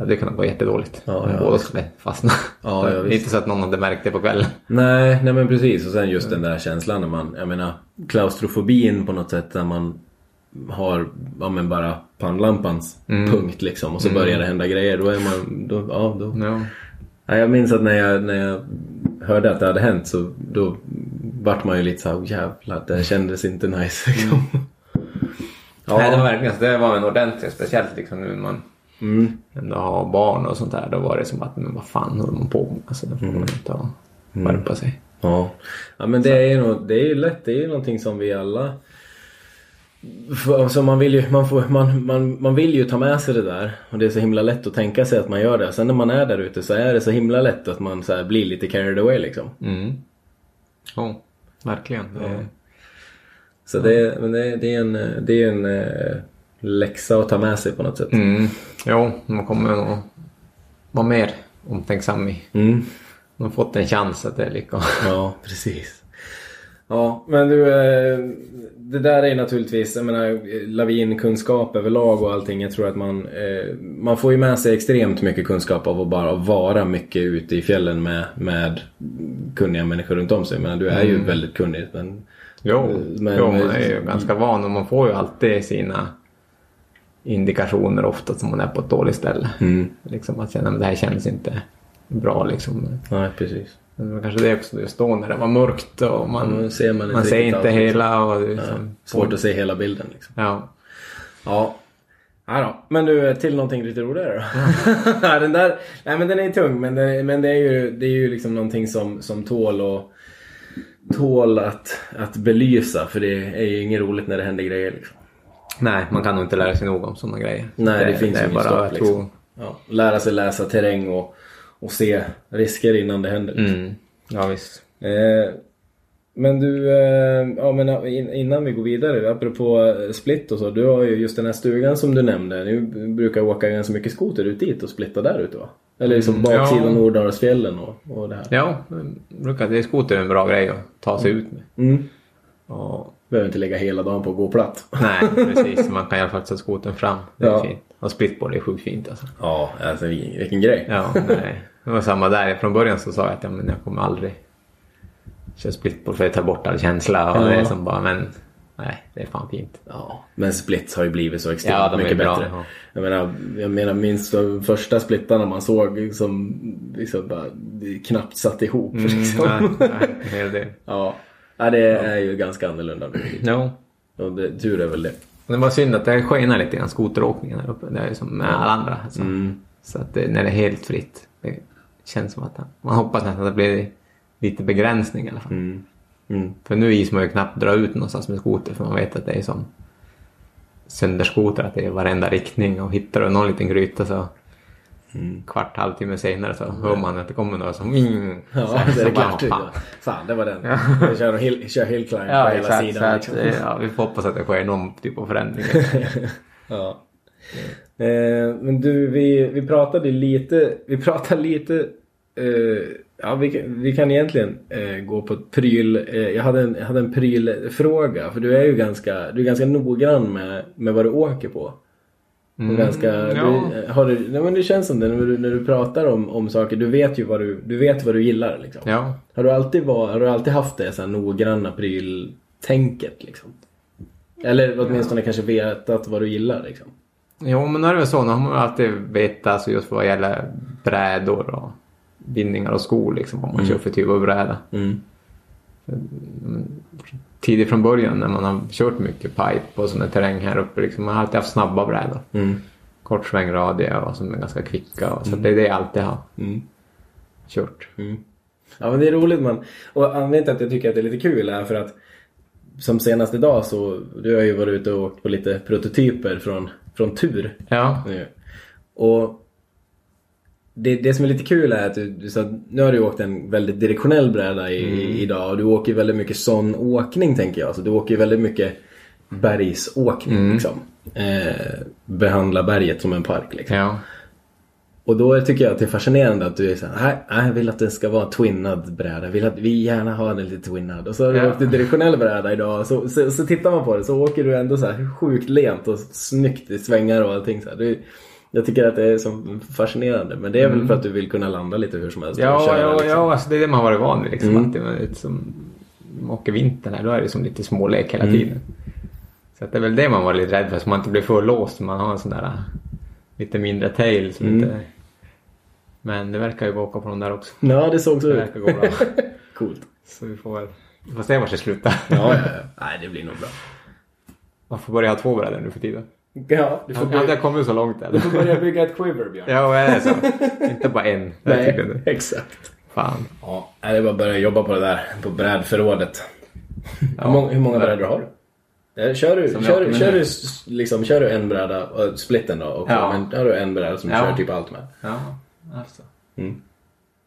hade kunnat vara jättedåligt. Ja, ja, båda skulle fastna. Ja, ja, inte så att någon hade märkt det på kvällen. Nej, nej men precis. Och sen just den där känslan när man, jag menar klaustrofobin på något sätt där man har, ja men bara pannlampans punkt liksom och så börjar det hända grejer. Då är man, då, ja då. Ja. Ja, jag minns att när jag, när jag hörde att det hade hänt så då vart man ju lite såhär, oh, jävlar det kändes inte nice liksom. Nej, det var verkligen så. Det var en ordentlig, speciellt liksom nu när man Mm. ändå har barn och sånt där. Då var det som att, men vad fan håller man på med? Alltså, då får man inte ha- skärpa sig. Ja. ja men det är ju det är ju lätt, det är ju någonting som vi alla alltså man, vill ju, man, får, man, man, man vill ju ta med sig det där och det är så himla lätt att tänka sig att man gör det. Sen när man är där ute så är det så himla lätt att man så blir lite carried away liksom. Mm. Ja, verkligen. Det, Så det, men det, det är en, det är en eh, läxa att ta med sig på något sätt. mm. Jo, man kommer nog vara mer omtänksam i. Mm. Man har fått en chans att det är lika. Ja, precis. Ja, men du, eh, det där är naturligtvis, jag menar, lavinkunskap överlag och allting. Jag tror att man, eh, man får ju med sig extremt mycket kunskap av att bara vara mycket ute i fjällen med, med kunniga människor runt om sig. Menar, du är ju väldigt kunnig. Men, Jo, Men- jo man är ju ganska van och man får ju alltid sina indikationer ofta som man är på ett dåligt ställe. mm, Liksom att känna att det här känns inte bra liksom. nej, precis. Det var kanske det också just då när det var mörkt och man, Mm, ser man inte man ser inte allt, hela. Och Ja, liksom, svårt att se hela bilden liksom. Ja. Ja. Ja. Men du, till någonting lite roligare då. Ja, den där, nej men den är tung men det, men det är ju, det är ju liksom någonting som, som tål och tål att, att belysa för det är ju inget roligt när det händer grejer liksom. Nej, man kan nog inte lära sig nog om sådana grejer. Nej, det, finns det ju bara, stopp liksom. tror, Ja, lära sig läsa terräng och, och se risker innan det händer. liksom. mm, Ja visst. Eh, men du, eh, ja, men in- innan vi går vidare, apropå eh, split och så. Du har ju just den här stugan som du nämnde. Ni brukar åka ganska mycket skoter ut dit och splitta där ute va? Eller liksom Mm, baksidan ja. Nordalasfjällen och, och det här. Ja, brukar, det är skoter är en bra grej att ta sig ut med. Mm. Och, Behöver inte lägga hela dagen på att gå platt. nej, precis. Man kan i alla fall ta skotern fram. Det är Ja. fint. Och splitboard är sjukt fint alltså. Ja, alltså vilken, vilken grej. Ja, nej. Det var samma där. Från början så sa jag att ja, men jag kommer aldrig köra splitboard för jag tar bort all känsla. Och Ja. det är som bara, men nej, det är fan fint. Ja, men splits har ju blivit så extremt Ja, mycket bra, bättre. ja. Jag menar, jag menar minst de första splittarna man såg som liksom bara knappt satt ihop. liksom. Mm, nej, nej, det. Ja, ja det är ju ganska annorlunda nu. Jo. Och det, tur är väl det. Det var synd att det skenar lite grann skoteråkningen här uppe. Det är ju som med alla andra. Alltså. Mm. Så att det, när det är helt fritt. Det känns som att man hoppas nästan att det blir lite begränsning i alla fall. Mm. Mm. För nu is man ju knappt dra ut någonstans med skoter för man vet att det är som sönderskoter, att det är varenda riktning och hittar du någon liten gryta så Mm. kvart, halvtimme senare så hör man att det kommer några som mm, Ja, så här, det är så bara, klart. fan. Fan, det var den. Jag kör, hill, kör hill climb Ja, på hela exakt. Sidan. att, liksom. ja, vi får hoppas att det sker någon typ av förändring. Ja. Eh, men du, vi, vi pratade lite, vi pratade lite, eh, ja vi, vi kan egentligen eh, gå på ett pryl, eh, jag hade en, jag hade en prylfråga för du är ju ganska, du är ganska noggrann med, med vad du åker på. Och ganska, Mm, ja. du, har du, nej, men det känns som det när du, när du pratar om, om saker, du vet ju vad du, du vet vad du gillar liksom. ja. Har, du alltid var, har du alltid haft det så här noggranna pryltänket liksom? Eller åtminstone kanske vetat vad du gillar liksom? Jo, men när det är så, nu har man alltid vetat alltså just vad gäller brädor och bindningar och skor liksom, vad man kör för typ av bräda. Mm. Tidigt från början när man har kört mycket pipe och sån här terräng här uppe, liksom, man har alltid haft snabba brädor. Mm. Kort svängradie och som är ganska kvicka. Och, så det är det jag alltid har Mm. kört. Ja men det är roligt man. Och anledningen till att jag tycker att det är lite kul är för att som senast idag så, du har ju varit ute och åkt på lite prototyper från, från tur. Ja, nu. Och det, det som är lite kul är att du, du att nu har du åkt en väldigt direktionell bräda i, idag och du åker väldigt mycket sån åkning tänker jag. Så du åker väldigt mycket bergsåkning liksom. Eh, behandla berget som en park liksom. ja. Och då tycker jag att det är fascinerande att du är såhär, nej, jag vill att den ska vara twinnad bräda. Jag vill att vi gärna har den lite twinnad. Och så har du Ja. åkt en direktionell bräda idag. Så, så, så tittar man på det så åker du ändå så här sjukt lent och snyggt i svängar och allting. Så här. Det, Jag tycker att det är så fascinerande. Men det är väl för att du vill kunna landa lite hur som helst. Ja, köra, ja, liksom. ja alltså det är det man har varit van vid. Liksom, Mm. att det är lite som, man åker vintern här, då är det som lite smålek hela Mm. tiden. Så att det är väl det man var lite rädd för, så man inte blir för låst. Man har en sån där äh, lite mindre tail som Mm. inte... Men det verkar ju gå att åka på de där också. Ja, det såg så Det ut. verkar gå bra. Coolt. Så vi får väl vi får se var det slutar. Ja, ja, ja. Nej, det blir nog bra. Man får börja ha två brädor nu för tiden. Ja, du får, Jag börja, inte kommit så långt än. du får börja bygga ett quiver, Björn. Ja, vad är det så? inte bara en. Jag tycker Nej, det. exakt. Fan. Ja, det är bara att börja jobba på det där, på brädförrådet. hur, många, hur många brädor har du? Eh, Kör du, Som jag kör, kör, du, liksom, kör du en bräda, och splitten då? Och Ja. men har du en bräda som du Ja. kör typ allt med? Ja, alltså. Mm.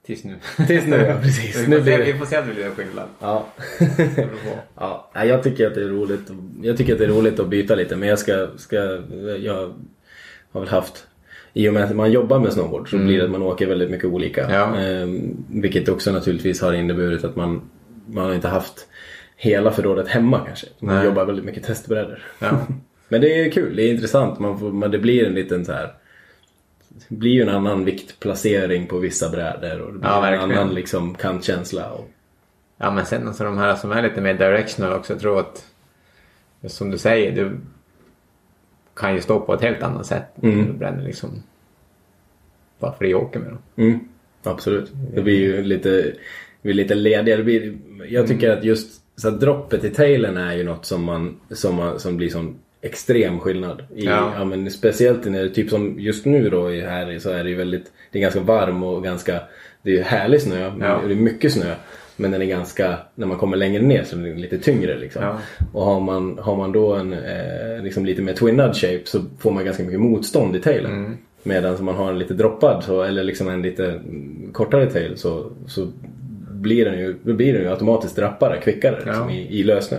Tills nu. Tills nu, ja precis. Nu blir se, vi det... får se om det blir en skillnad. Ja. Det ja. Jag tycker att det är roligt. Jag tycker att det är roligt att byta lite men jag ska, ska jag har väl haft i och med att man jobbar med snowboard så blir det att man åker väldigt mycket olika. Mm. Ja. Ehm, vilket också naturligtvis har inneburit att man, man har inte haft hela förrådet hemma kanske. Man Nej. jobbar väldigt mycket testbrädor. Ja. Men det är kul, det är intressant. Man får, man, det blir en liten så här. Det blir ju en annan viktplacering på vissa brädor och det blir Ja, en annan liksom kantkänsla. Och, Ja men sen alltså de här som är lite mer directional också. Jag tror att som du säger, du kan ju stå på ett helt annat sätt. Mm. Du bränner liksom bara för att åker med dem. Mm, absolut. Det blir ju lite, blir lite ledigare. Blir, jag tycker Mm. att just så droppet i tailen är ju något som, man, som, man, som blir sån extrem skillnad. I, Ja. ja. men speciellt när det typ som just nu då i- här så är det ju väldigt, det är ganska varm och ganska, det är härlig snö. Ja. Det är mycket snö. Men den är ganska, när man kommer längre ner så är den lite tyngre liksom. Ja. Och har man, har man då en eh, liksom lite mer twinnad shape så får man ganska mycket motstånd i tailen. Mm. Medan man har en lite droppad så, eller liksom en lite kortare tail så, så blir den ju, blir den ju automatiskt rappare, kvickare liksom, i, i lössnö.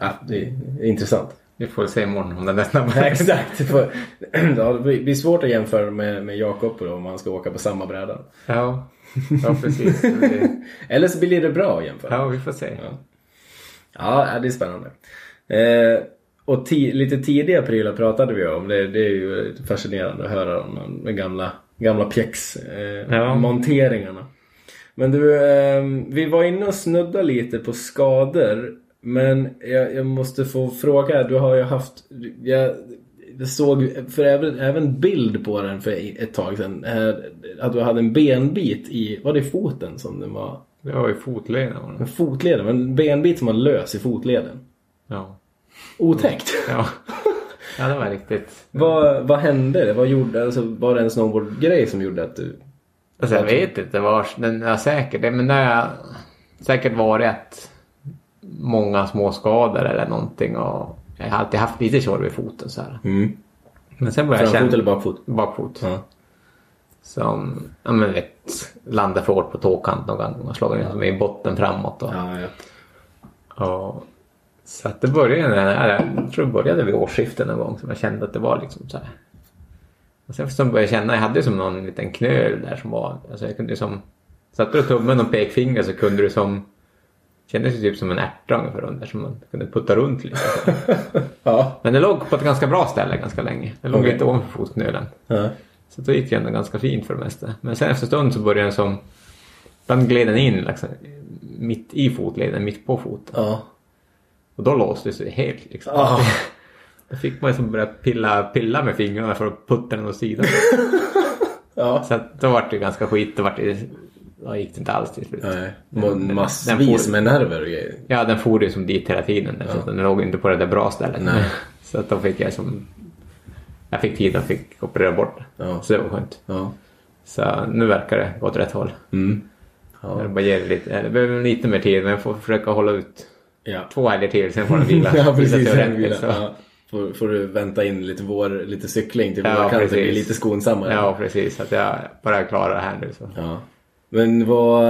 Ja, det är intressant. Vi får se imorgon om den är snabbare. Exakt. Ja, det blir svårt att jämföra med, med Jakob om man ska åka på samma bräda. Ja, ja precis. Blir- Eller så blir det bra att jämföra. Ja, vi får se. Ja. Ja, det är spännande. Eh, och ti- lite tidiga prylar pratade vi om. Det, det är ju fascinerande att höra om de, gamla, gamla pjäx eh, Ja. Men du, eh, vi var inne och snudda lite på skador. Men jag, jag måste få fråga, du har ju haft... Jag, jag såg för även, även bild på den för ett tag sedan. eh, Att du hade en benbit i, var det i foten som den var? Det var ju fotleden. En fotleden, en benbit som var lös i fotleden. Ja. Otäckt. Ja. ja, det var riktigt. vad, vad hände? Vad gjorde, alltså, var det en snowboardgrej som gjorde att du... Alltså, jag vet inte var den är säkert. det- Men det har säkert varit att många små skador eller någonting. Och jag har alltid haft lite tjorv i foten så här. Mm. Men sen började jag Framfot känna... eller bakfot? Bakfot. Ja. Som, ja men vet, landade för hårt på tåkant någon gång och slagit den som i botten framåt. Och, Ja, ja. och, så att det började, jag tror det började vid årsskiftet någon gång som jag kände att det var liksom så här. Och sen så började jag känna, jag hade ju som någon liten knöl där som var, alltså jag kunde ju som, satte du tummen och pekfinger så kunde du som, kändes ju typ som en ärta ungefär under som man kunde putta runt lite. Ja. Men det låg på ett ganska bra ställe ganska länge. Det låg Okej. lite ovanför fotknölen. ja. Så då gick det ändå ganska fint för det mesta. Men sen efter en stund så började den som... Ibland gled den in liksom, mitt i fotleden, mitt på foten. Ja. Och då låste det sig helt liksom. Ah. Då fick man ju som börja pilla, pilla med fingrarna för att putta den åt sidan. Ja. Så då var det ganska skit. Då, var det, då gick det inte alls till slut. Nej. Massvis med nerver och grejer. Ja, den for ju som dit hela tiden. Ja. Den låg inte på det där bra stället. Nej. Så att då fick jag som... Jag fick tid och fick operera bort det. Ja. Så det var skönt. Ja. Så nu verkar det gå åt rätt håll. Mm. Jag Ja. bara ger det lite, det behöver lite mer tid men jag får försöka hålla ut Ja. två helger till sen får den vila. ja, precis. sig Vila. Ja. Får, får du vänta in lite vår, lite cykling till Ja, vårkanten. Blir lite skonsammare. Ja, precis. Att jag bara klarar det här nu. Så. Ja. Men vad,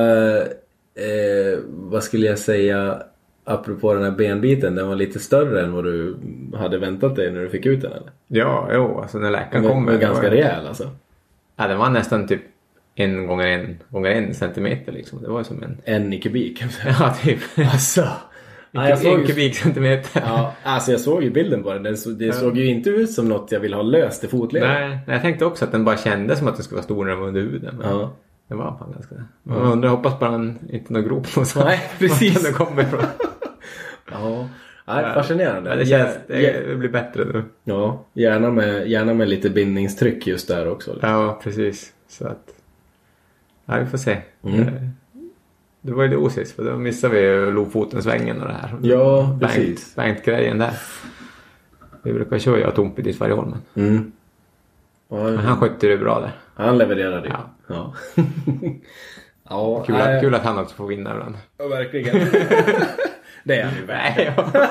eh, vad skulle jag säga apropå den här benbiten? Den var lite större än vad du hade väntat dig när du fick ut den eller? Ja, jo, alltså när läkaren Den kom. var det ganska var- rejäl alltså. Ja, den var nästan typ en gånger en gånger en centimeter liksom. Det var som en... En i kubik. Ja, typ. Alltså. Ja, jag såg en kubikcentimeter. Ja, alltså jag såg ju bilden på den. Den så, det såg ju inte ut som något jag vill ha löst i fotleden. Nej, jag tänkte också att den bara kändes som att den skulle vara stor när den var under huden. Men Ja. Det var fan ganska... Man undrar, hoppas bara den inte någon grop någonstans. Nej, precis. den kommer ifrån. Ja, Nej, fascinerande. Ja, det, känns, det, det blir bättre nu. Ja, gärna med, gärna med lite bindningstryck just där också. Ja, precis. Så att... Ja, vi får se. Mm. Det var ju det osis för då missade vi Lofotensvängen och det här. Ja, precis. Bankt-grejen där. Vi brukar köra jag och Tompe dit varje år men Mm. Men han skötte det bra där. han levererade ju. Ja. Ja. ja, Kul, att, kul att han också får vinna ibland. Ja, verkligen. det är han ju värd.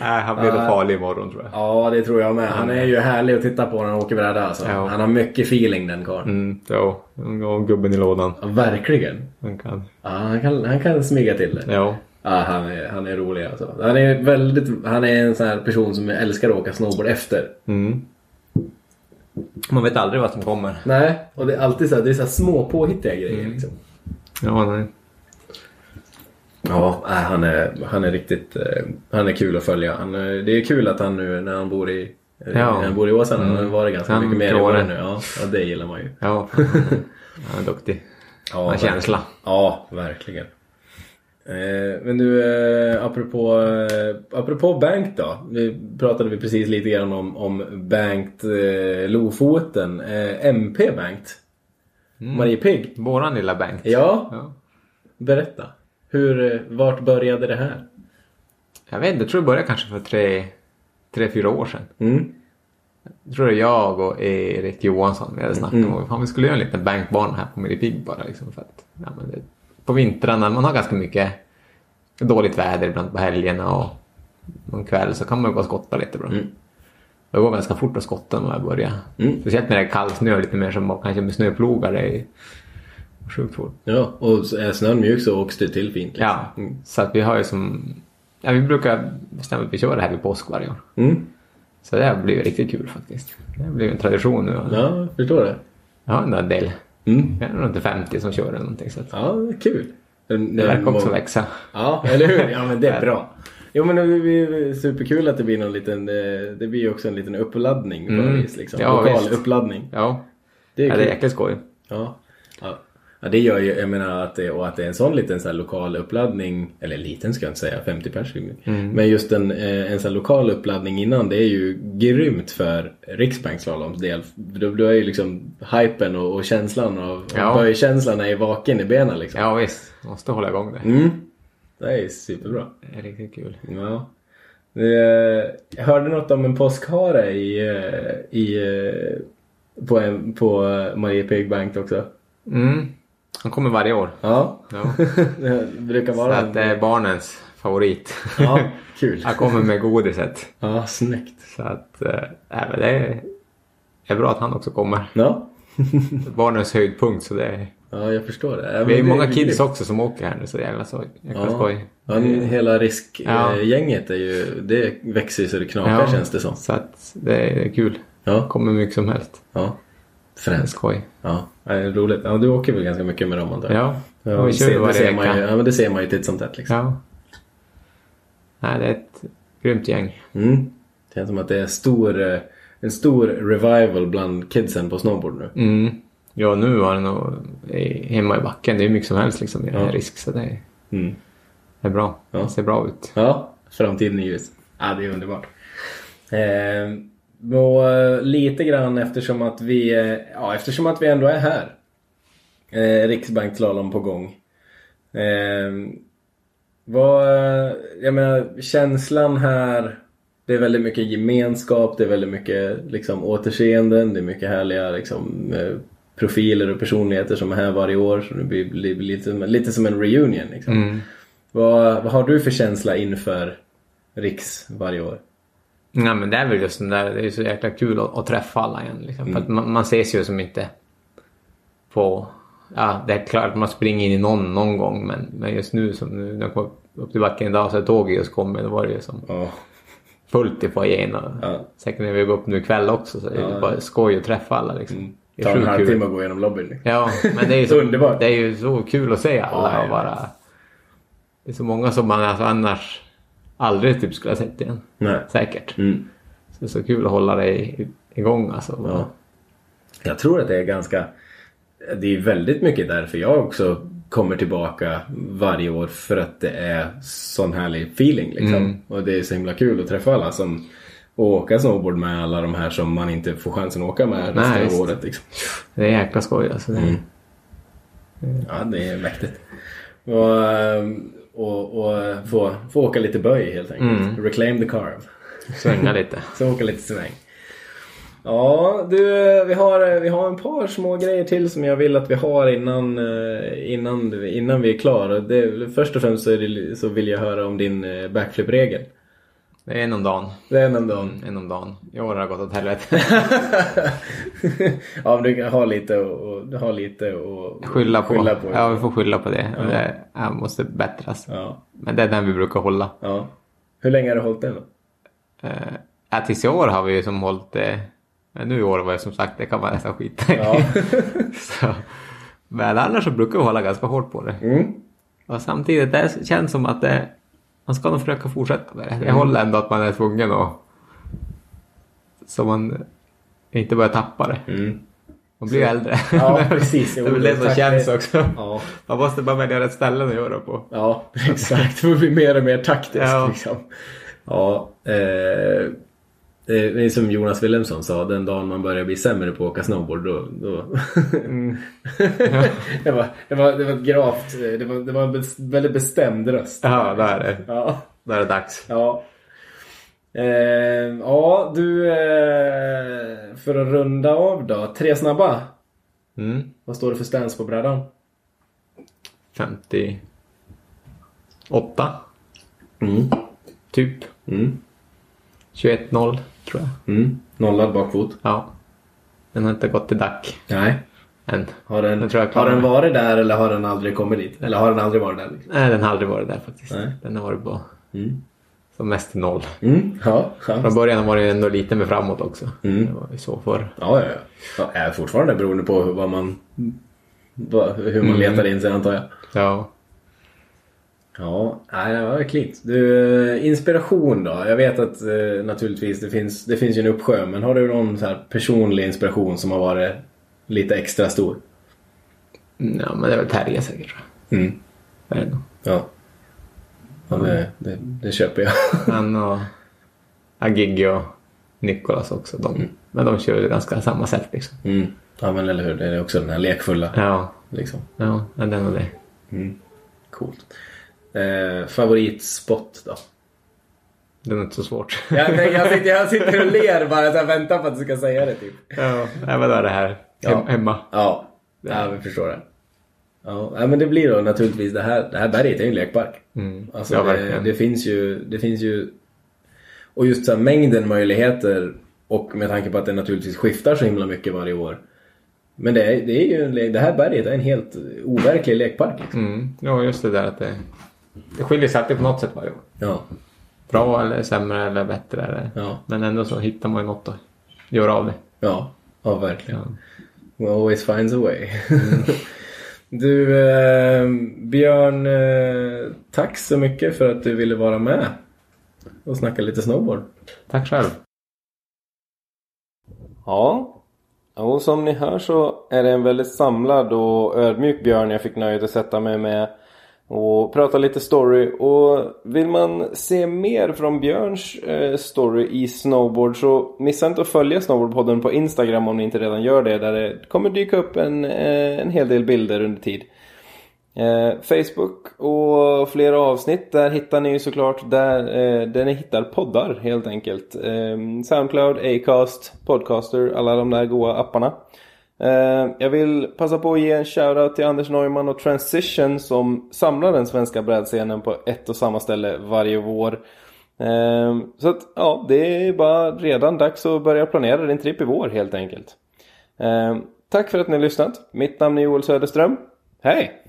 Nej, han blir nog Ja. farlig imorgon tror jag. Ja, det tror jag med. Han är ju härlig att titta på när han åker bräda alltså. Ja. Han har mycket feeling den karln. Mm, ja, och gubben i lådan. Ja, verkligen. Han kan. Ja, han, kan, han kan smyga till det. Ja. Ja, han är, han är rolig alltså. Han är väldigt, han är en sån här person som älskar att åka snowboard efter. Mm. Man vet aldrig vad som kommer. Nej, och det är alltid så här, det är så här små påhittiga grejer liksom. Ja, nej. Ja, nej, han, är, han är riktigt, eh, han är kul att följa. Han, är- det är kul att han nu när han bor i Ja. När han bor i Åsarna, han har varit ganska Han mycket mer i Åre nu. Ja, ja, det gillar man ju. Ja, han är duktig. Ja, Han har känsla. Ja, verkligen. Eh, men du, eh, apropå, eh, apropå Bank då. Nu pratade vi precis lite grann om, om Bankt eh, Lofoten. Eh, MP Bankt. Marie Pigg. Våran lilla bank. Ja, Ja. berätta. Hur, vart började det här? Jag vet inte, jag tror det började kanske för tre, tre fyra år sedan. Mm. Jag tror det är jag och Erik Johansson vi hade snackat om fan, vi skulle göra en liten bankbana här på Miri Pigg bara. Liksom, för att, ja, men det, på vintrarna, man har ganska mycket dåligt väder ibland på helgerna och någon kväll så kan man gå och skotta lite bra. Mm. Det går ganska fort att skotta när jag börjar. Mm. Speciellt när det är kall snö lite mer som kanske med snöplogar. Det är sjukt fort. Ja, och är snön mjuk så åks det till fint. Liksom. Ja, så att vi har ju som... Ja, vi brukar bestämma att vi kör det här vid påsk varje år. Mm. Så det har blivit riktigt kul faktiskt. Det har blivit en tradition nu. Ja, jag förstår det. Jag har en del. Mm. Jag är runt 50 som kör eller någonting. Så att Ja, kul. det verkar också växa. Ja, eller hur? Ja, men det är bra. Jo, men det är superkul att det blir någon liten... eh, Det blir ju också en liten uppladdning på Mm. vis. Liksom. Ja, Lokal visst. uppladdning. Ja, Det är ja det är jäkligt skoj. Ja. Ja. Ja, det gör ju, jag menar att det, och att det är en sån liten så här lokal uppladdning, eller liten ska jag inte säga, 50 pers. Mm. Men just en, eh, en sån här lokal uppladdning innan, det är ju grymt för Riksbanksslaloms del. Då, då är ju liksom hypen och, och känslan av, Ja. böjkänslan är vaken i benen liksom. Ja visst, måste hålla igång det. Mm. Det är superbra. Det är riktigt kul. Ja. Eh, Jag hörde något om en påskhare i, eh, i, eh, på, en, på Marie Pigg Bank också. Mm. Han kommer varje år. Ja, Ja. det brukar Så vara att det är barnens favorit. Ja, kul. Han kommer med godiset. Ja, snyggt. Så att äh, det är, bra att han också kommer. Ja, Barnens höjdpunkt så det är... ja jag förstår det. Ja, Vi är det många kids också som åker här nu så det är jävla, så, jäkla Ja. skoj. Ja, hela Ja. riskgänget är ju, det växer ju så det knakar Ja, känns det som. Så att det är kul. Ja, Kommer mycket som helst. ja. Fränt. skoj. Ja, det är roligt. Ja, du åker väl ganska mycket med dem antar jag? Ja, Ja, vi det, kör det, varje ser man ju, ja, men det ser man ju titt som tätt liksom. Ja. Nej, det är ett grymt gäng. Mm. Det känns som att det är stor, eh, en stor revival bland kidsen på snowboard nu. Mm. Ja, nu var det nog hemma i backen. Det är mycket som helst liksom i Ja. risk. Så det är, Mm. det är bra. Ja. Det ser bra ut. Ja, framtiden är ljus. Ja, det är underbart. Eh, och eh, lite grann eftersom att vi, eh, ja, eftersom att vi ändå är här. Eh, Riksbankslalom på gång. Eh, vad, jag menar, känslan här. Det är väldigt mycket gemenskap, det är väldigt mycket liksom, återseenden, det är mycket härliga liksom, eh, profiler och personligheter som är här varje år. Så det blir, blir lite, lite som en reunion. Liksom. Mm. Vad, vad har du för känsla inför Riks varje år? Nej, men det är väl just den där. Det är så jäkla kul att, att träffa alla igen. Liksom. För att man, man ses ju som inte på... Ja, det är klart att man springer in i någon någon gång. Men, men just nu, som nu när jag kom upp till backen idag så tåget just kommit. Då var det ju som Ja. fullt i foajén. Ja. Säkert när vi går upp nu ikväll också så är det Ja. bara skoj att träffa alla. Liksom. Det Ta är en halvtimme och gå igenom lobbyn. liksom. Ja, men det är ju så, Underbart. det är ju så kul att se alla Ja, ja, och bara... Det är så många som man alltså annars aldrig typ skulle ha sett igen. Nej. Säkert. Mm. Så det är så kul att hålla dig igång alltså. Ja. Jag tror att det är ganska... Det är väldigt mycket därför jag också kommer tillbaka varje år för att det är sån härlig feeling liksom. Mm. Och det är så himla kul att träffa alla som och åka snowboard med alla de här som man inte får chansen att åka med resten av året. Liksom. Det är jäkla skoj alltså. Det, Mm. Ja, det är mäktigt. Och, ehm, och, och få, få åka lite böj helt enkelt. Mm. Reclaim the carve. Svänga lite. Så åka lite sväng. Ja, du, vi har, vi har en par små grejer till som jag vill att vi har innan, eh, innan, innan vi är klara. Först och främst så, det, så vill jag höra om din eh, backflip-regel. Det är en om dagen. Det är en om dagen. En om dagen. I år har det gått åt helvete. ja, men du har lite och, har lite och Skylla på. Skylla på. Ja, vi får skylla på det. Och det ja, måste bättras. Ja, Men det är den vi brukar hålla. ja. Hur länge har du hållit den då? Ja, tills i år har vi ju som hållit det. Men nu i år var det som sagt, det kan man nästan skita i. Ja. så. Men annars så brukar vi hålla ganska hårt på det. Mm. Och samtidigt, det känns som att det, man ska nog försöka fortsätta med det. Jag håller ändå att man är tvungen att... Så man inte börjar tappa det. Mm. Man blir ju äldre. Ja, precis. det är väl det som känns också. Ja. Man måste bara välja rätt ställen att göra på. Ja, exakt. Det blir mer och mer taktiskt. Ja. Liksom. Ja, eh, det är som Jonas Wilhelmsson sa, den dagen man börjar bli sämre på att åka snowboard då... då. Mm. det, var, det, var, det var ett gravt, det var, det var en väldigt bestämd röst. Ja, där är det. Ja. Där är det dags. Ja. Eh, ja, du... Eh, för att runda av då. Tre snabba. Mm. Vad står det för stance på brädan? 58. Mm. Typ. Mm. 21-0 tror jag. Mm. Nollad bakfot. Ja. Den har inte gått till dack Nej. än. Har den, jag har den varit där eller har den aldrig kommit dit? Eller har den aldrig varit där? Liksom? Nej, den har aldrig varit där faktiskt. Nej. Den har varit på Mm. som mest noll. Mm. Ja. Från början var det ändå lite med framåt också. Mm. Det var ju så för. Ja, ja, ja. Är fortfarande beroende på hur- vad man, hur man Mm. letar in sig antar jag. Ja. Ja, det var klint. Du, eh, inspiration då? Jag vet att eh, naturligtvis det finns, det finns ju en uppsjö. Men har du någon så här personlig inspiration som har varit lite extra stor? Mm, Ja, men det är väl Terje säkert. Mm. Det är det nog. Ja. Ja, det, det, det köper jag. Han och Agigi och Nikolas också. De, Men de kör ju ganska samma sätt liksom. Mm. Ja, men eller hur. Det är också den här lekfulla. Ja, Liksom. ja men den och det. Coolt. Eh, favoritspot då? Det är inte så svårt. Jag, jag, sitter, jag sitter och ler bara så här, väntar på att du ska säga det typ. ja, men då är det här Ja. hem, hemma. Ja, ja vi förstår det. Ja, nej, men det blir då naturligtvis det här, det här berget är ju en lekpark. Mm. Alltså ja, det, det finns ju, det finns ju och just så här, mängden möjligheter och med tanke på att det naturligtvis skiftar så himla mycket varje år. Men det, är, det är ju en, det här berget är en helt overklig lekpark. Liksom. Mm. Ja, just det där att det, det skiljer sig alltid på något sätt varje år. Ja, Bra eller sämre eller bättre. Eller. Ja. Men ändå så hittar man ju något att göra av det. ja, ja verkligen. Ja. One always finds a way. du eh, Björn, eh, tack så mycket för att du ville vara med och snacka lite snowboard. Tack själv. Ja, och som ni hör så är det en väldigt samlad och ödmjuk Björn jag fick nöjet att sätta mig med och prata lite story. Och vill man se mer från Björns eh, story i snowboard så missa inte att följa Snowboardpodden på Instagram om ni inte redan gör det. Där det kommer dyka upp en, eh, en hel del bilder under tid. Eh, Facebook och flera avsnitt där hittar ni ju såklart där, eh, där ni hittar poddar helt enkelt. Eh, Soundcloud, Acast, Podcaster, alla de där goa apparna. Eh, jag vill passa på att ge en shoutout till Anders Neumann och Transition som samlar den svenska brädscenen på ett och samma ställe varje vår. Eh, så att ja, det är bara redan dags att börja planera din tripp i vår helt enkelt. Eh, tack för att ni har lyssnat. Mitt namn är Joel Söderström. Hej!